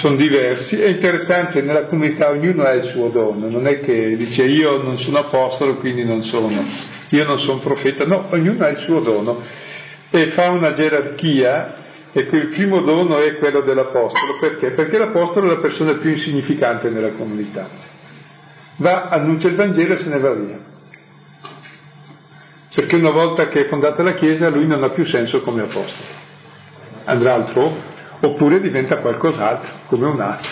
sono diversi, è interessante, nella comunità ognuno ha il suo dono, non è che dice io non sono apostolo quindi non sono, io non sono profeta, no, ognuno ha il suo dono. E fa una gerarchia e il primo dono è quello dell'Apostolo. Perché? Perché l'Apostolo è la persona più insignificante nella comunità. Va, annuncia il Vangelo e se ne va via. Perché una volta che è fondata la Chiesa lui non ha più senso come Apostolo. Andrà altrove, oppure diventa qualcos'altro, come un altro.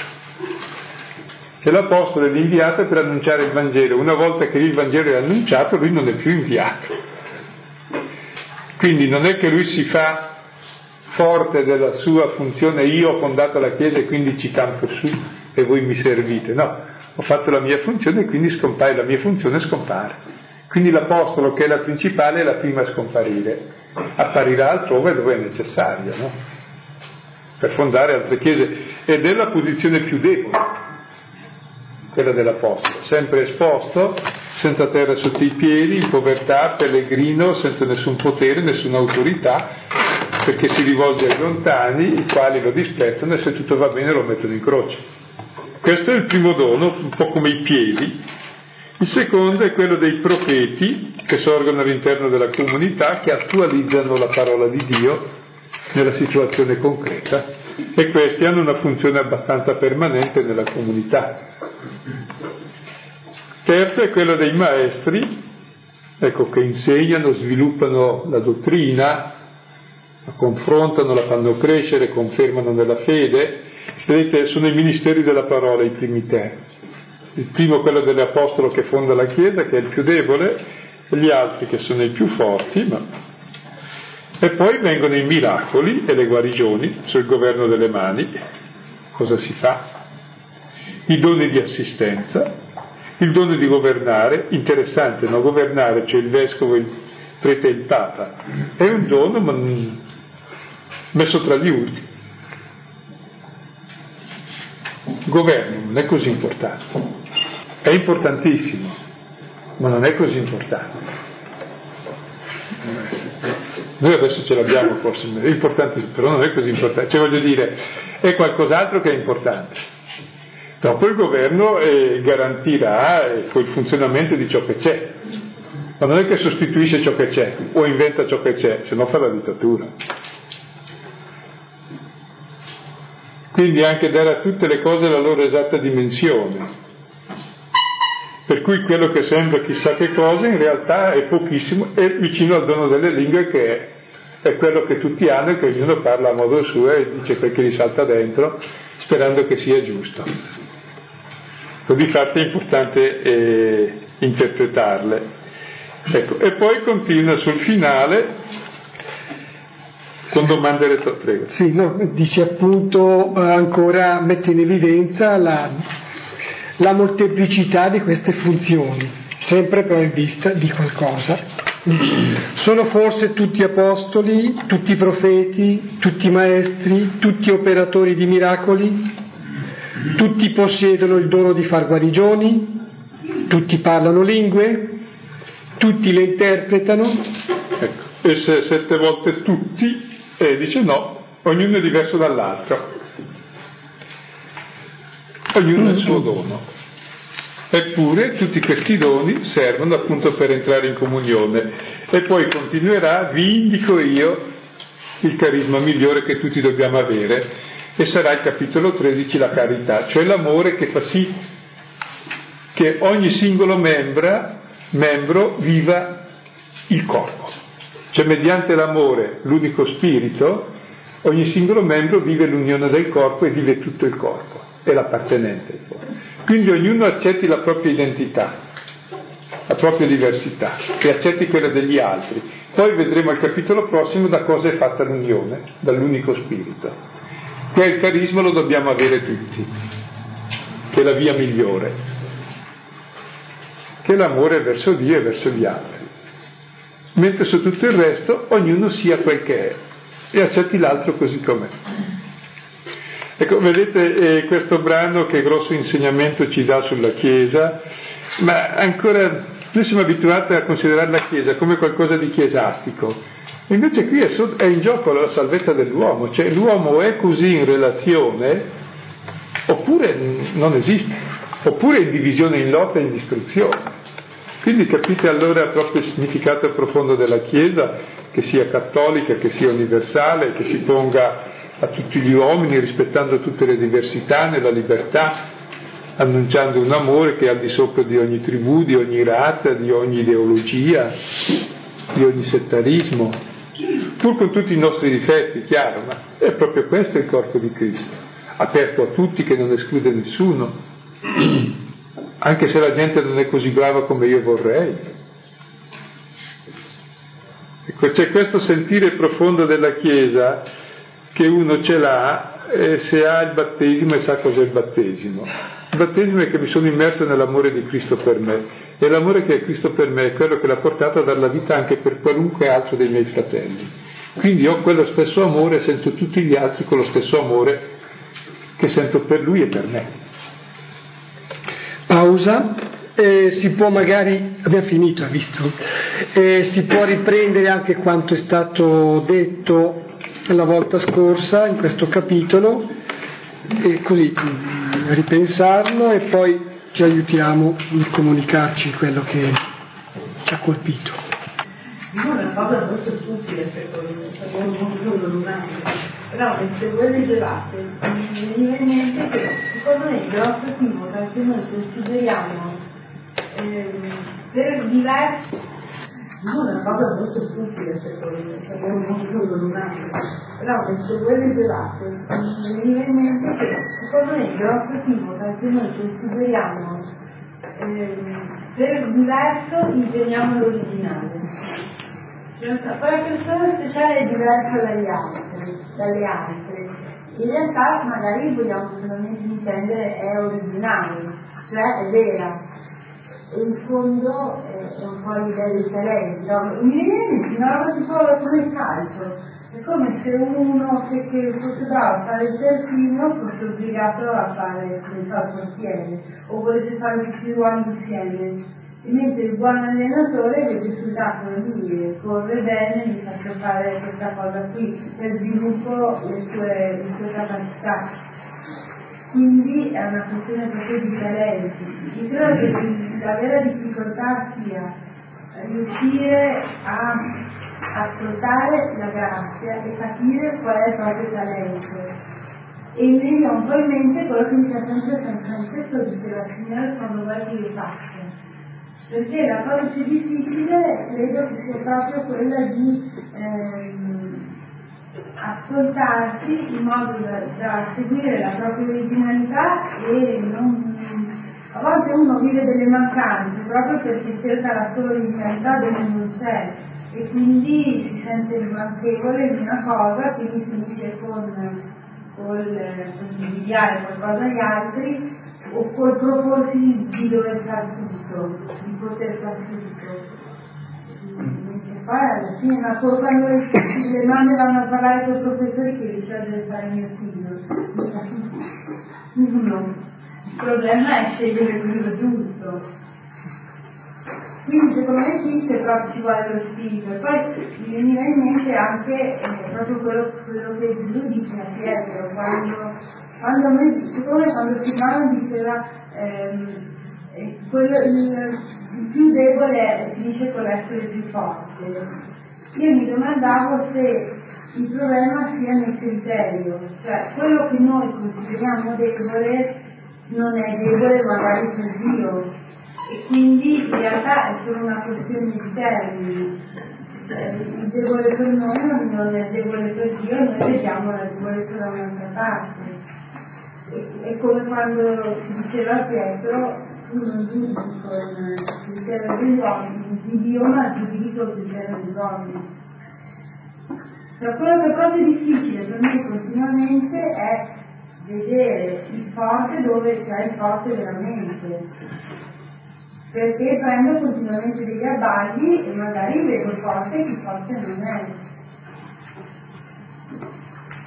Se l'Apostolo è l'inviato per annunciare il Vangelo, una volta che il Vangelo è annunciato lui non è più inviato. Quindi non è che lui si fa forte della sua funzione, io ho fondato la Chiesa e quindi ci campo su e voi mi servite. No, ho fatto la mia funzione e quindi scompare, la mia funzione scompare. Quindi l'Apostolo, che è la principale, è la prima a scomparire, apparirà altrove dove è necessario, no? per fondare altre chiese, ed è la posizione più debole, quella dell'Apostolo, sempre esposto, senza terra sotto i piedi, in povertà, pellegrino, senza nessun potere, nessuna autorità, perché si rivolge ai lontani, i quali lo disprezzano e se tutto va bene lo mettono in croce. Questo è il primo dono, un po' come i piedi, il secondo è quello dei profeti che sorgono all'interno della comunità, che attualizzano la parola di Dio nella situazione concreta e questi hanno una funzione abbastanza permanente nella comunità. Terzo è quello dei maestri, ecco, che insegnano, sviluppano la dottrina, la confrontano, la fanno crescere, confermano nella fede. Vedete, sono i ministeri della parola i primi tre il primo quello dell'Apostolo che fonda la Chiesa, che è il più debole, e gli altri che sono i più forti, ma... e poi vengono i miracoli e le guarigioni sul governo delle mani, cosa si fa? I doni di assistenza, il dono di governare, interessante, no? Governare, cioè il vescovo, il prete e il papa, è un dono ma messo tra gli ultimi. Governo non è così importante. È importantissimo, ma non è così importante. Noi adesso ce l'abbiamo forse, è importante, però non è così importante. Cioè voglio dire, è qualcos'altro che è importante. Dopo il governo eh, garantirà eh, il funzionamento di ciò che c'è, ma non è che sostituisce ciò che c'è o inventa ciò che c'è, se no fa la dittatura. Quindi anche dare a tutte le cose la loro esatta dimensione, per cui quello che sembra chissà che cosa in realtà è pochissimo, è vicino al dono delle lingue che è, è quello che tutti hanno e che ognuno parla a modo suo e dice quel che gli salta dentro, sperando che sia giusto. Così infatti è importante eh, interpretarle. Ecco, e poi continua sul finale con domande retoriche. Prego. Sì, no, dice appunto eh, ancora, mette in evidenza la la molteplicità di queste funzioni, sempre però in vista di qualcosa. Sono forse tutti apostoli, tutti profeti, tutti maestri, tutti operatori di miracoli? Tutti possiedono il dono di far guarigioni? Tutti parlano lingue? Tutti le interpretano? Ecco, e se sette volte tutti, e dice no, ognuno è diverso dall'altro ognuno ha il suo dono. Eppure tutti questi doni servono appunto per entrare in comunione. E poi continuerà, vi indico io il carisma migliore che tutti dobbiamo avere, e sarà il capitolo 13 la carità, cioè l'amore che fa sì che ogni singolo membra, membro viva il corpo. Cioè mediante l'amore, l'unico spirito, ogni singolo membro vive l'unione del corpo e vive tutto il corpo è l'appartenente. Quindi ognuno accetti la propria identità, la propria diversità e accetti quella degli altri. Poi vedremo al capitolo prossimo da cosa è fatta l'unione, dall'unico spirito. Quel carisma lo dobbiamo avere tutti, che è la via migliore, che è l'amore verso Dio e verso gli altri. Mentre su tutto il resto ognuno sia quel che è e accetti l'altro così com'è. Ecco, vedete eh, questo brano che grosso insegnamento ci dà sulla Chiesa, ma ancora noi siamo abituati a considerare la Chiesa come qualcosa di chiesastico, invece qui è, so- è in gioco la salvezza dell'uomo, cioè l'uomo è così in relazione oppure non esiste, oppure è in divisione, in lotta e in distruzione. Quindi capite allora proprio il significato profondo della Chiesa, che sia cattolica, che sia universale, che si ponga a tutti gli uomini, rispettando tutte le diversità, nella libertà, annunciando un amore che è al di sopra di ogni tribù, di ogni razza, di ogni ideologia, di ogni settarismo, pur con tutti i nostri difetti, chiaro, ma è proprio questo il corpo di Cristo, aperto a tutti che non esclude nessuno, anche se la gente non è così brava come io vorrei. Ecco, c'è questo sentire profondo della Chiesa che uno ce l'ha e se ha il battesimo e sa cos'è il battesimo. Il battesimo è che mi sono immerso nell'amore di Cristo per me e l'amore che è Cristo per me è quello che l'ha portato a dare la vita anche per qualunque altro dei miei fratelli. Quindi ho quello stesso amore e sento tutti gli altri con lo stesso amore che sento per lui e per me. Pausa. Eh, si può magari, abbiamo finito, ha visto, eh, si può riprendere anche quanto è stato detto la volta scorsa in questo capitolo e così mm, ripensarlo e poi ci aiutiamo nel comunicarci quello che ci ha colpito. Non è una cosa molto stupida secondo me, sappiamo molto lunare, però mentre voi leggevate mi veniva in mente che secondo me il grosso equivoco è che noi consideriamo ehm, per diversi non è una cosa molto stupida secondo me, sappiamo molto lunare, però mentre voi leggevate mi veniva in mente che secondo me il grosso equivoco è che noi consideriamo ehm, per diverso inteniamo l'originale. Quella persona speciale è diversa dagli altri, dalle altre. In realtà magari vogliamo solamente intendere è originale, cioè è vera. E in fondo è un po' l'idea dei talenti. No? Mi viene una roba tipo come il calcio. È come se uno che, che fosse bravo a fare il terzino fosse obbligato a fare il portiere o volesse fare tutti i insieme mentre il buon allenatore sul tavolo lì corre bene, gli faccio fare questa cosa qui, e sviluppo le sue, le sue capacità. Quindi è una questione proprio di talenti. Io credo che la vera difficoltà sia riuscire a ascoltare la grazia e capire qual è il proprio talento. E mi viene un po' in mente quello che diceva sempre San Francesco, diceva Signore quando vuoi che io perché la cosa più difficile credo che sia proprio quella di ehm, ascoltarsi in modo da, da, seguire la propria originalità e non, a volte uno vive delle mancanze proprio perché cerca la sua originalità dove non c'è e quindi si sente manchevole di una cosa, quindi finisce con, col invidiare qualcosa agli altri o col proporsi di dover fare tutto, poter fare tutto. Mentre poi alla fine, ma poi quando le mamme vanno a parlare con i professori che liceo deve fare mio figlio, uno, il problema è scegliere quello giusto. Quindi secondo me qui c'è proprio ci vuole lo spirito e poi mi veniva in mente anche eh, proprio quello, quello, che Gesù dice a Pietro quando quando noi, siccome quando Silvano diceva ehm, eh, quello, il, più debole finisce con l'essere più forte, io mi domandavo se il problema sia nel criterio, cioè quello che noi consideriamo debole non è debole magari per Dio e quindi in realtà è solo una questione di termini. Cioè, il debole per noi non è debole per Dio, noi vediamo la debolezza da un'altra parte. È come quando diceva Pietro, il criterio degli uomini, di Dio, ma giudichi con il criterio degli uomini. Cioè quello che è proprio difficile per me continuamente è vedere il forte dove c'è il forte veramente. Perché prendo continuamente degli abbagli e magari vedo forte chi forte non è.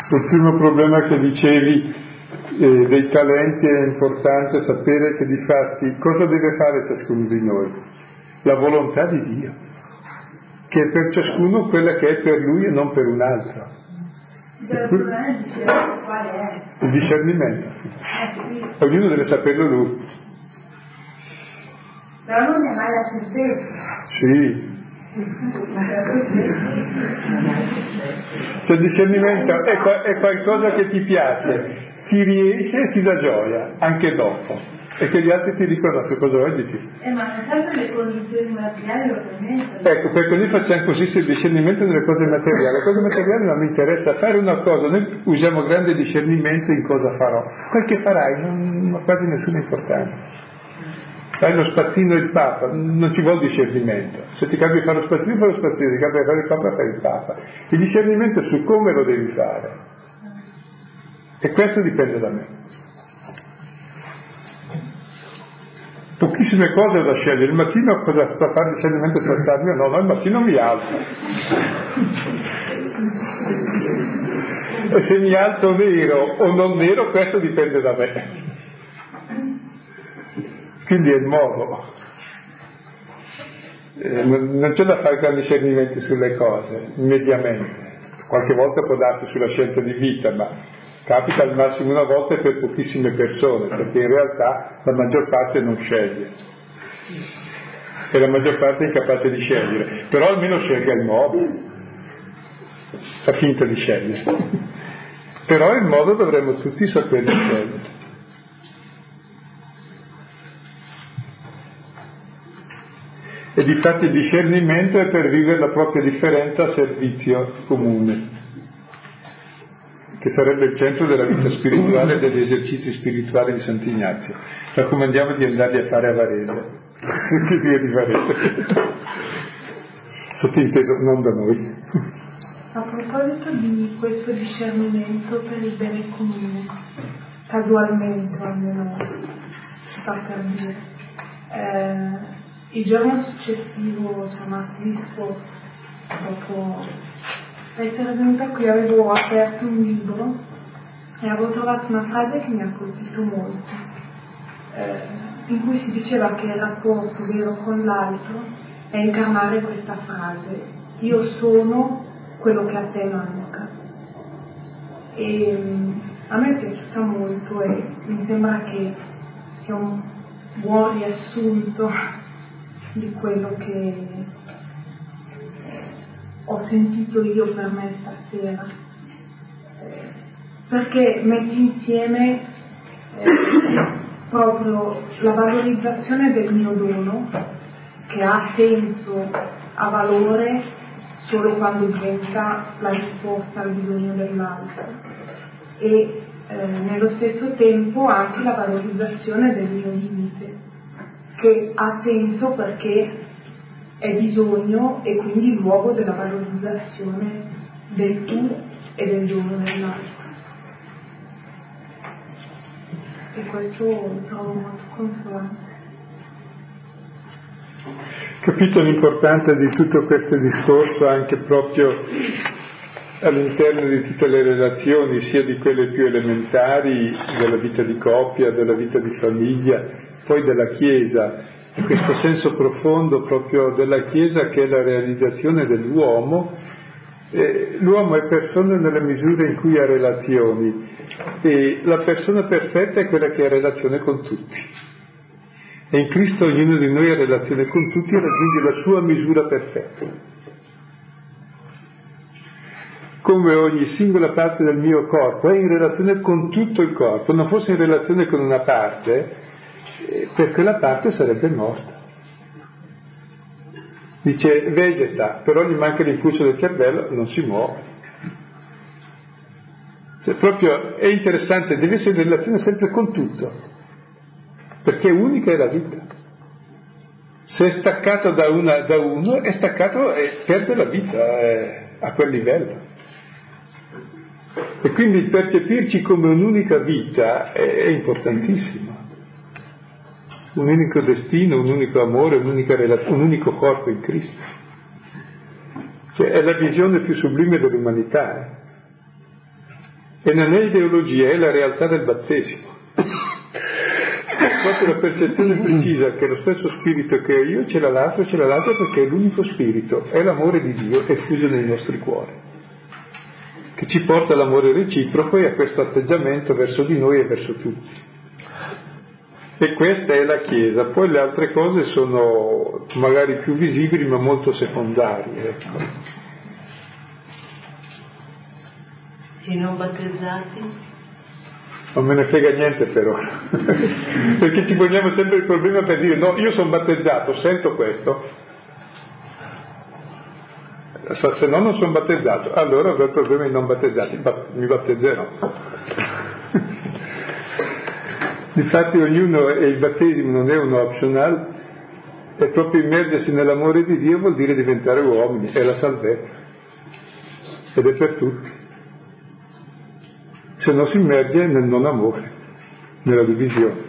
Il primo problema che dicevi eh, dei talenti è importante sapere che di fatti cosa deve fare ciascuno di noi? La volontà di Dio, che è per ciascuno quella che è per lui e non per un altro. Il discernimento. Ognuno deve saperlo lui. Però non è mai la certezza. Sì, (laughs) cioè il discernimento è, è, qualcosa che ti piace, ti riesce e ti dà gioia, anche dopo. E che gli altri ti dicono se cosa di più. Eh, ma sempre le condizioni materiali lo permettono. Ecco, per così facciamo così il discernimento delle cose materiali. Le cose materiali non mi interessa fare una cosa, noi usiamo grande discernimento in cosa farò. Quel che farai non ha quasi nessuna importanza. Fai lo spazzino il Papa, non ci vuole discernimento. Se ti capi fare lo spazzino, fai lo spazzino, se ti capi fare il Papa, fai il Papa. Il discernimento è su come lo devi fare E questo dipende da me. Pochissime cose da scegliere. Il mattino cosa sto a fare se alzarmi o no? No, al mattino mi alzo. E se mi alzo nero o non nero, questo dipende da me. Quindi è il modo. Eh, non c'è da fare grandi discernimenti sulle cose, mediamente. Qualche volta può darsi sulla scelta di vita, ma capita al massimo una volta e per pochissime persone, perché in realtà la maggior parte non sceglie. E la maggior parte è incapace di scegliere, però almeno scelga il modo, fa finta di scegliere. però il modo dovremmo tutti sapere scegliere. E difatti il discernimento è per vivere la propria differenza a servizio comune, che sarebbe il centro della vita spirituale e degli esercizi spirituali di Sant'Ignazio. Raccomandiamo di andarli a fare a Varese, che di Varese. Sottinteso, non da noi. A proposito di questo discernimento per il bene comune, casualmente almeno sta per dire, eh, il giorno successivo, cioè martedì scorso, dopo essere venuta qui, avevo aperto un libro e avevo trovato una frase che mi ha colpito molto, eh, in cui si diceva che il rapporto vero con l'altro è incarnare questa frase, io sono quello che a te manca. E mm, a me è piaciuta molto e mi sembra che sia un buon riassunto (laughs) di quello che ho sentito io per me stasera, eh, perché mette insieme eh, proprio la valorizzazione del mio dono, che ha senso, ha valore solo quando diventa la risposta al bisogno dell'altro. E eh, nello stesso tempo anche la valorizzazione del mio limite che ha senso perché è bisogno e quindi luogo della valorizzazione del tu e del dono dell'altro. E questo lo trovo molto consolante. Capito l'importanza di tutto questo discorso anche proprio all'interno di tutte le relazioni, sia di quelle più elementari della vita di coppia, della vita di famiglia, poi della Chiesa, questo senso profondo proprio della Chiesa che è la realizzazione dell'uomo. Eh, l'uomo è persona nella misura in cui ha relazioni e la persona perfetta è quella che ha relazione con tutti. E in Cristo ognuno di noi ha relazione con tutti e raggiunge la sua misura perfetta. Come ogni singola parte del mio corpo è in relazione con tutto il corpo, non fosse in relazione con una parte, per quella parte sarebbe morta. Dice vegeta, però gli manca l'impulso del cervello, non si muove. Cioè, proprio è interessante, deve essere in relazione sempre con tutto, perché unica è la vita. Se è staccato da, una, da uno, è staccato e perde la vita è, a quel livello. E quindi percepirci come un'unica vita è, è importantissimo un unico destino, un unico amore, relaz- un unico corpo in Cristo. Cioè, è la visione più sublime dell'umanità. Eh? E non è ideologia, è la realtà del battesimo. È proprio la percezione precisa che lo stesso spirito che ho io ce l'ha l'altro, ce l'ha l'altro perché è l'unico spirito, è l'amore di Dio effuso nei nostri cuori, che ci porta all'amore reciproco e a questo atteggiamento verso di noi e verso tutti. E questa è la Chiesa, poi le altre cose sono magari più visibili ma molto secondarie. Ecco. I non battezzati? Non me ne frega niente per ora, (laughs) perché ci poniamo sempre il problema per dire no, io sono battezzato, sento questo, se no non sono battezzato, allora avrò il problema di non battezzati, mi battezzerò. Difatti ognuno, e il battesimo non è un optional, è proprio immergersi nell'amore di Dio vuol dire diventare uomini, è la salvezza. Ed è per tutti. se non si immerge nel non amore, nella divisione.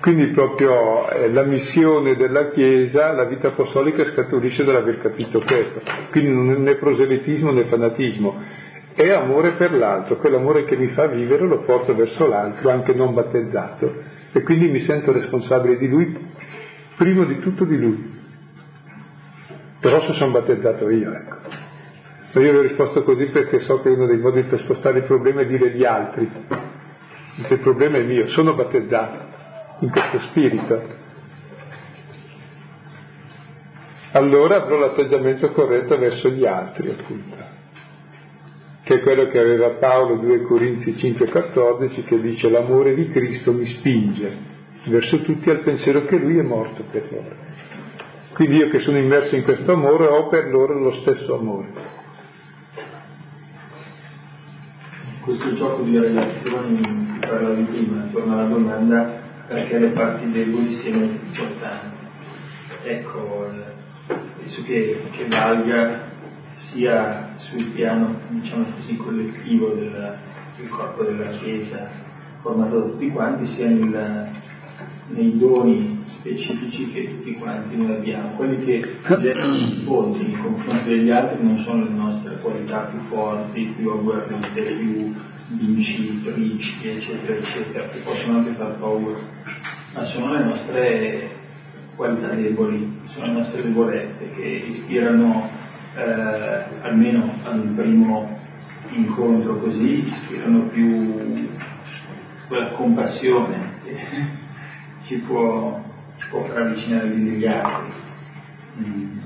Quindi proprio eh, la missione della Chiesa, la vita apostolica scaturisce dall'aver capito questo. Quindi non è proselitismo né fanatismo, è amore per l'altro, quell'amore che mi fa vivere lo porto verso l'altro, anche non battezzato, e quindi mi sento responsabile di lui, prima di tutto di lui. Però se sono battezzato io, ecco. Ma io vi ho risposto così perché so che uno dei modi per spostare il problema è dire gli altri. Il problema è mio, sono battezzato in questo spirito. Allora avrò l'atteggiamento corretto verso gli altri, appunto che è quello che aveva Paolo 2 Corinzi 5,14 che dice l'amore di Cristo mi spinge verso tutti al pensiero che lui è morto per loro. Quindi io che sono immerso in questo amore ho per loro lo stesso amore. Questo gioco di relazioni di cui parlavi prima, torna alla domanda perché le parti deboli siano importanti. Ecco, penso che, che valga sia sul piano, diciamo così, collettivo del, del corpo della Chiesa, formato da tutti quanti, sia nel, nei doni specifici che tutti quanti noi abbiamo. Quelli che (clears throat) gettano i ponti nei confronti degli altri non sono le nostre qualità più forti, più agguerrite, più vincitrici, eccetera, eccetera, che possono anche far paura, ma sono le nostre qualità deboli, sono le nostre debolezze che ispirano eh, almeno un primo incontro così, ispirano più quella compassione che (laughs) ci può, ci può far avvicinare gli altri. Mm.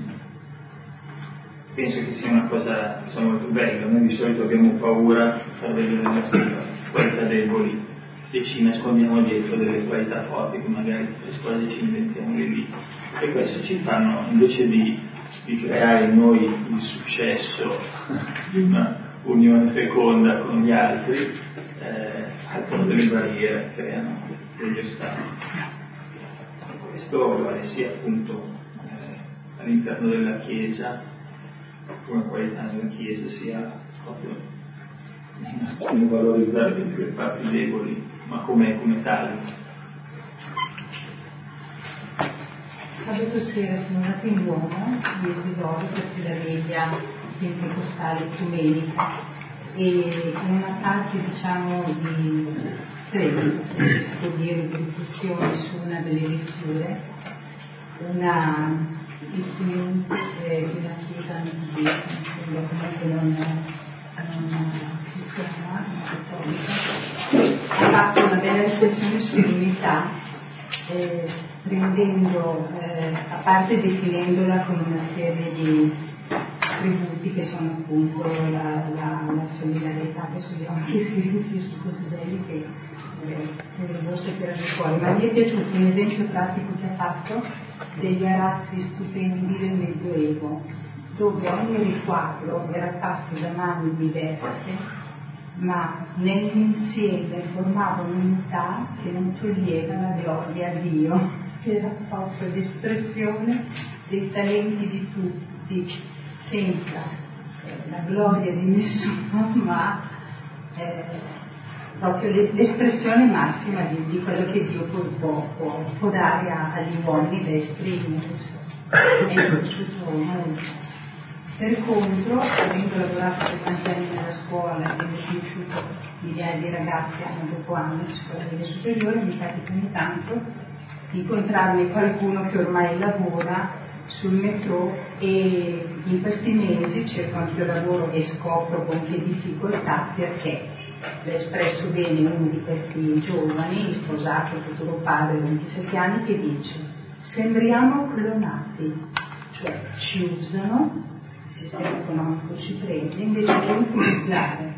Penso che sia una cosa, cosa molto bella, noi di solito abbiamo paura di far vedere le nostre qualità deboli e ci nascondiamo dietro delle qualità forti che magari le squadre ci inventiamo lì. E questo ci fanno, invece di di creare in noi il successo di una unione feconda con gli altri, eh, alzano delle barriere, creano degli ostacoli. Questo vale sia appunto eh, all'interno della Chiesa, come qualità della Chiesa, sia proprio nel valorizzare le parti deboli, ma come, come tali. Sabato sera sono andata in Duomo di Esidorio perché la veglia pentecostale ecumenica e in una parte diciamo di se si può dire, di riflessione su una delle letture, una istruente eh, di una chiesa mi comunque non, non cristiana, ma cattolica, ha fatto una bella riflessione sull'unità eh, prendendo, eh, a parte definendola con una serie di attributi che sono appunto la, la, la solidarietà, che sono anche scritti su Cosiselli che eh, devo tirare fuori, ma mi è piaciuto un esempio pratico che ha fatto degli arazzi stupendi del Medioevo, dove ogni riquadro era fatto da mani diverse ma nell'insieme formava un'unità che non toglieva la gloria a Dio era proprio l'espressione dei talenti di tutti, senza eh, la gloria di nessuno, (laughs) ma eh, proprio l'espressione massima di, di, quello che Dio può, può, può dare agli uomini da. E molto. Per contro, avendo lavorato per tanti anni nella scuola, avendo conosciuto migliaia di ragazzi anno dopo anno, scuola media superiore, mi capita ogni tanto incontrarmi qualcuno che ormai lavora sul metro e in questi mesi cerco anche io lavoro e scopro con che difficoltà perché l'ha espresso bene uno di questi giovani, sposato, futuro padre, 27 anni, che dice sembriamo clonati, cioè ci usano, il sistema economico ci prende, invece di utilizzare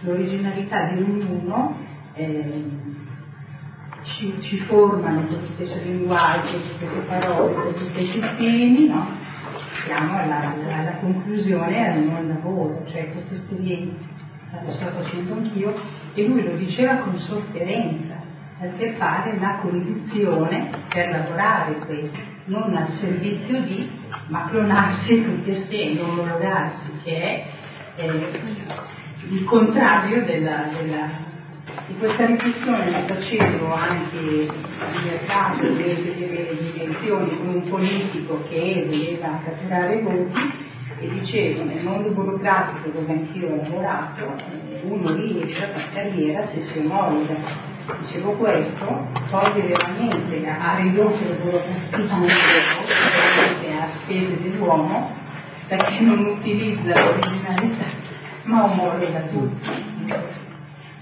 l'originalità di ognuno eh, ci, ci formano con lo stesso linguaggio, con le parole, con gli stessi temi, no? siamo alla, alla, alla conclusione al non lavoro, cioè questa esperienza la sto facendo anch'io e lui lo diceva con sofferenza, perché fare la condizione per lavorare questo, non al servizio di, ma clonarsi tutti assieme, omologarsi, che è eh, il contrario della, della, di questa riflessione che facevo anche in mercato, invece delle dimensioni con un politico che voleva catturare voti e dicevo nel mondo burocratico dove anch'io ho lavorato eh, uno riesce a fare carriera se si omologa dicevo questo toglie veramente a ridotto la burocrazia a spese dell'uomo perché non utilizza l'originalità ma omologa tutti.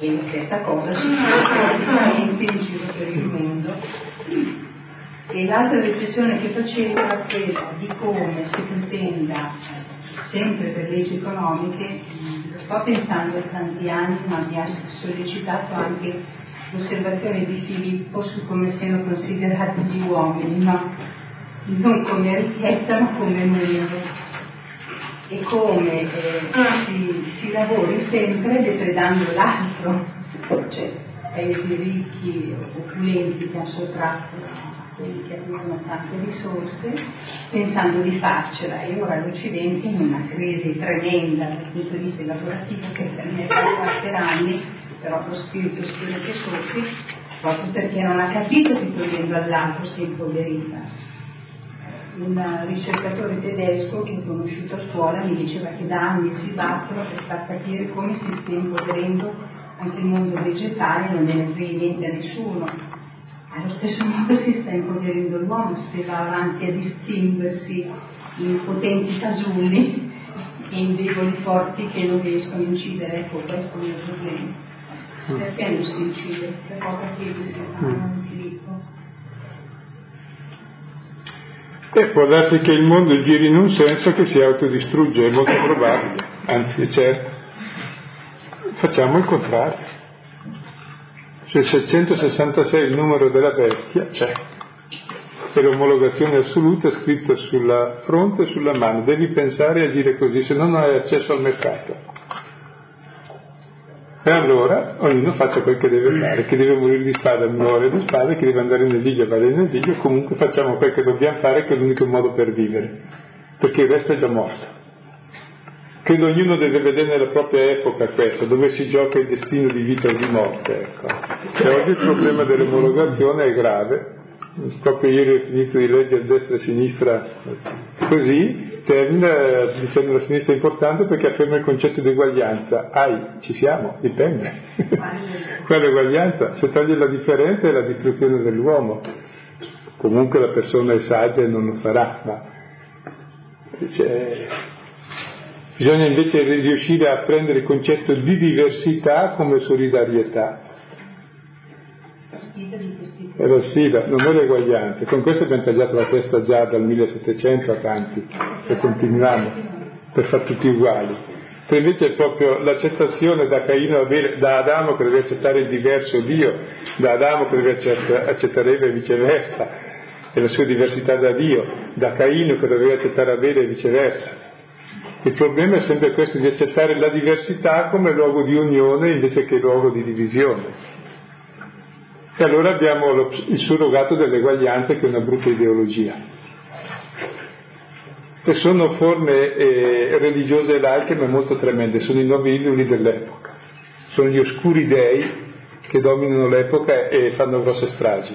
E la stessa cosa succede praticamente in giro per il mondo. E l'altra riflessione che facevo era quella di come si pretenda, sempre per leggi economiche, sto pensando da tanti anni, ma mi ha sollecitato anche l'osservazione di Filippo su come siano considerati gli uomini, no? non come ricchezza ma come numero e come eh, si, si, lavori sempre depredando l'altro, cioè paesi ricchi, opulenti che hanno sottratto a quelli che avevano tante risorse, pensando di farcela. E ora l'Occidente in una crisi tremenda dal punto di vista lavorativo che per me per anni, però lo spirito spero che soffi, proprio perché non ha capito che togliendo all'altro si impoveriva un ricercatore tedesco che ho conosciuto a scuola mi diceva che da anni si battono per far capire come si sta impoverendo anche il mondo vegetale non ne frega niente a nessuno. Allo stesso modo si sta impoverendo l'uomo se va avanti a distinguersi in potenti fasulli e in deboli forti che non riescono a incidere. Ecco, questo è il mio problema. Perché non si incide? Per poca fede si fa, E può darsi che il mondo giri in un senso che si autodistrugge, è molto probabile, anzi è certo. Facciamo il contrario. Se 666 è il numero della bestia, c'è. E l'omologazione assoluta è scritta sulla fronte e sulla mano. Devi pensare e agire così, se no non hai accesso al mercato. E allora ognuno faccia quel che deve fare, chi deve morire di spada muore di spada, chi deve andare in esilio vada in esilio, comunque facciamo quel che dobbiamo fare che è l'unico modo per vivere, perché il resto è già morto. Credo ognuno deve vedere nella propria epoca questo, dove si gioca il destino di vita o di morte. Ecco. E oggi il problema dell'omologazione è grave, proprio ieri ho finito di leggere destra e sinistra così, termina dicendo la sinistra è importante perché afferma il concetto di eguaglianza. Ai, ci siamo, dipende. (laughs) Quella eguaglianza, se toglie la differenza è la distruzione dell'uomo. Comunque la persona è saggia e non lo farà, ma cioè, bisogna invece riuscire a prendere il concetto di diversità come solidarietà. È la sfida, non è l'eguaglianza. Con questo abbiamo tagliato la testa già dal 1700 a tanti e continuiamo per far tutti uguali. Se invece è proprio l'accettazione da Caino da Adamo che deve accettare il diverso Dio, da Adamo che deve accettare e viceversa, e la sua diversità da Dio, da Caino che deve accettare Abele e viceversa. Il problema è sempre questo di accettare la diversità come luogo di unione invece che luogo di divisione. E allora abbiamo lo, il surrogato dell'eguaglianza che è una brutta ideologia. E sono forme eh, religiose laiche ma molto tremende, sono i nuovi idoli dell'epoca, sono gli oscuri dei che dominano l'epoca e fanno grosse stragi,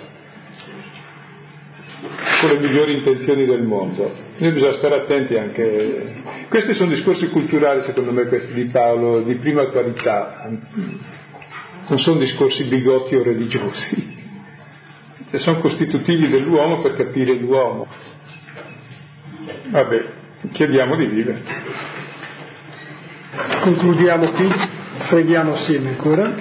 con le migliori intenzioni del mondo. Noi bisogna stare attenti anche. Questi sono discorsi culturali, secondo me, questi di Paolo, di prima qualità non sono discorsi bigotti o religiosi, sono costitutivi dell'uomo per capire l'uomo. Vabbè, chiediamo di vivere. Concludiamo qui, preghiamo assieme ancora.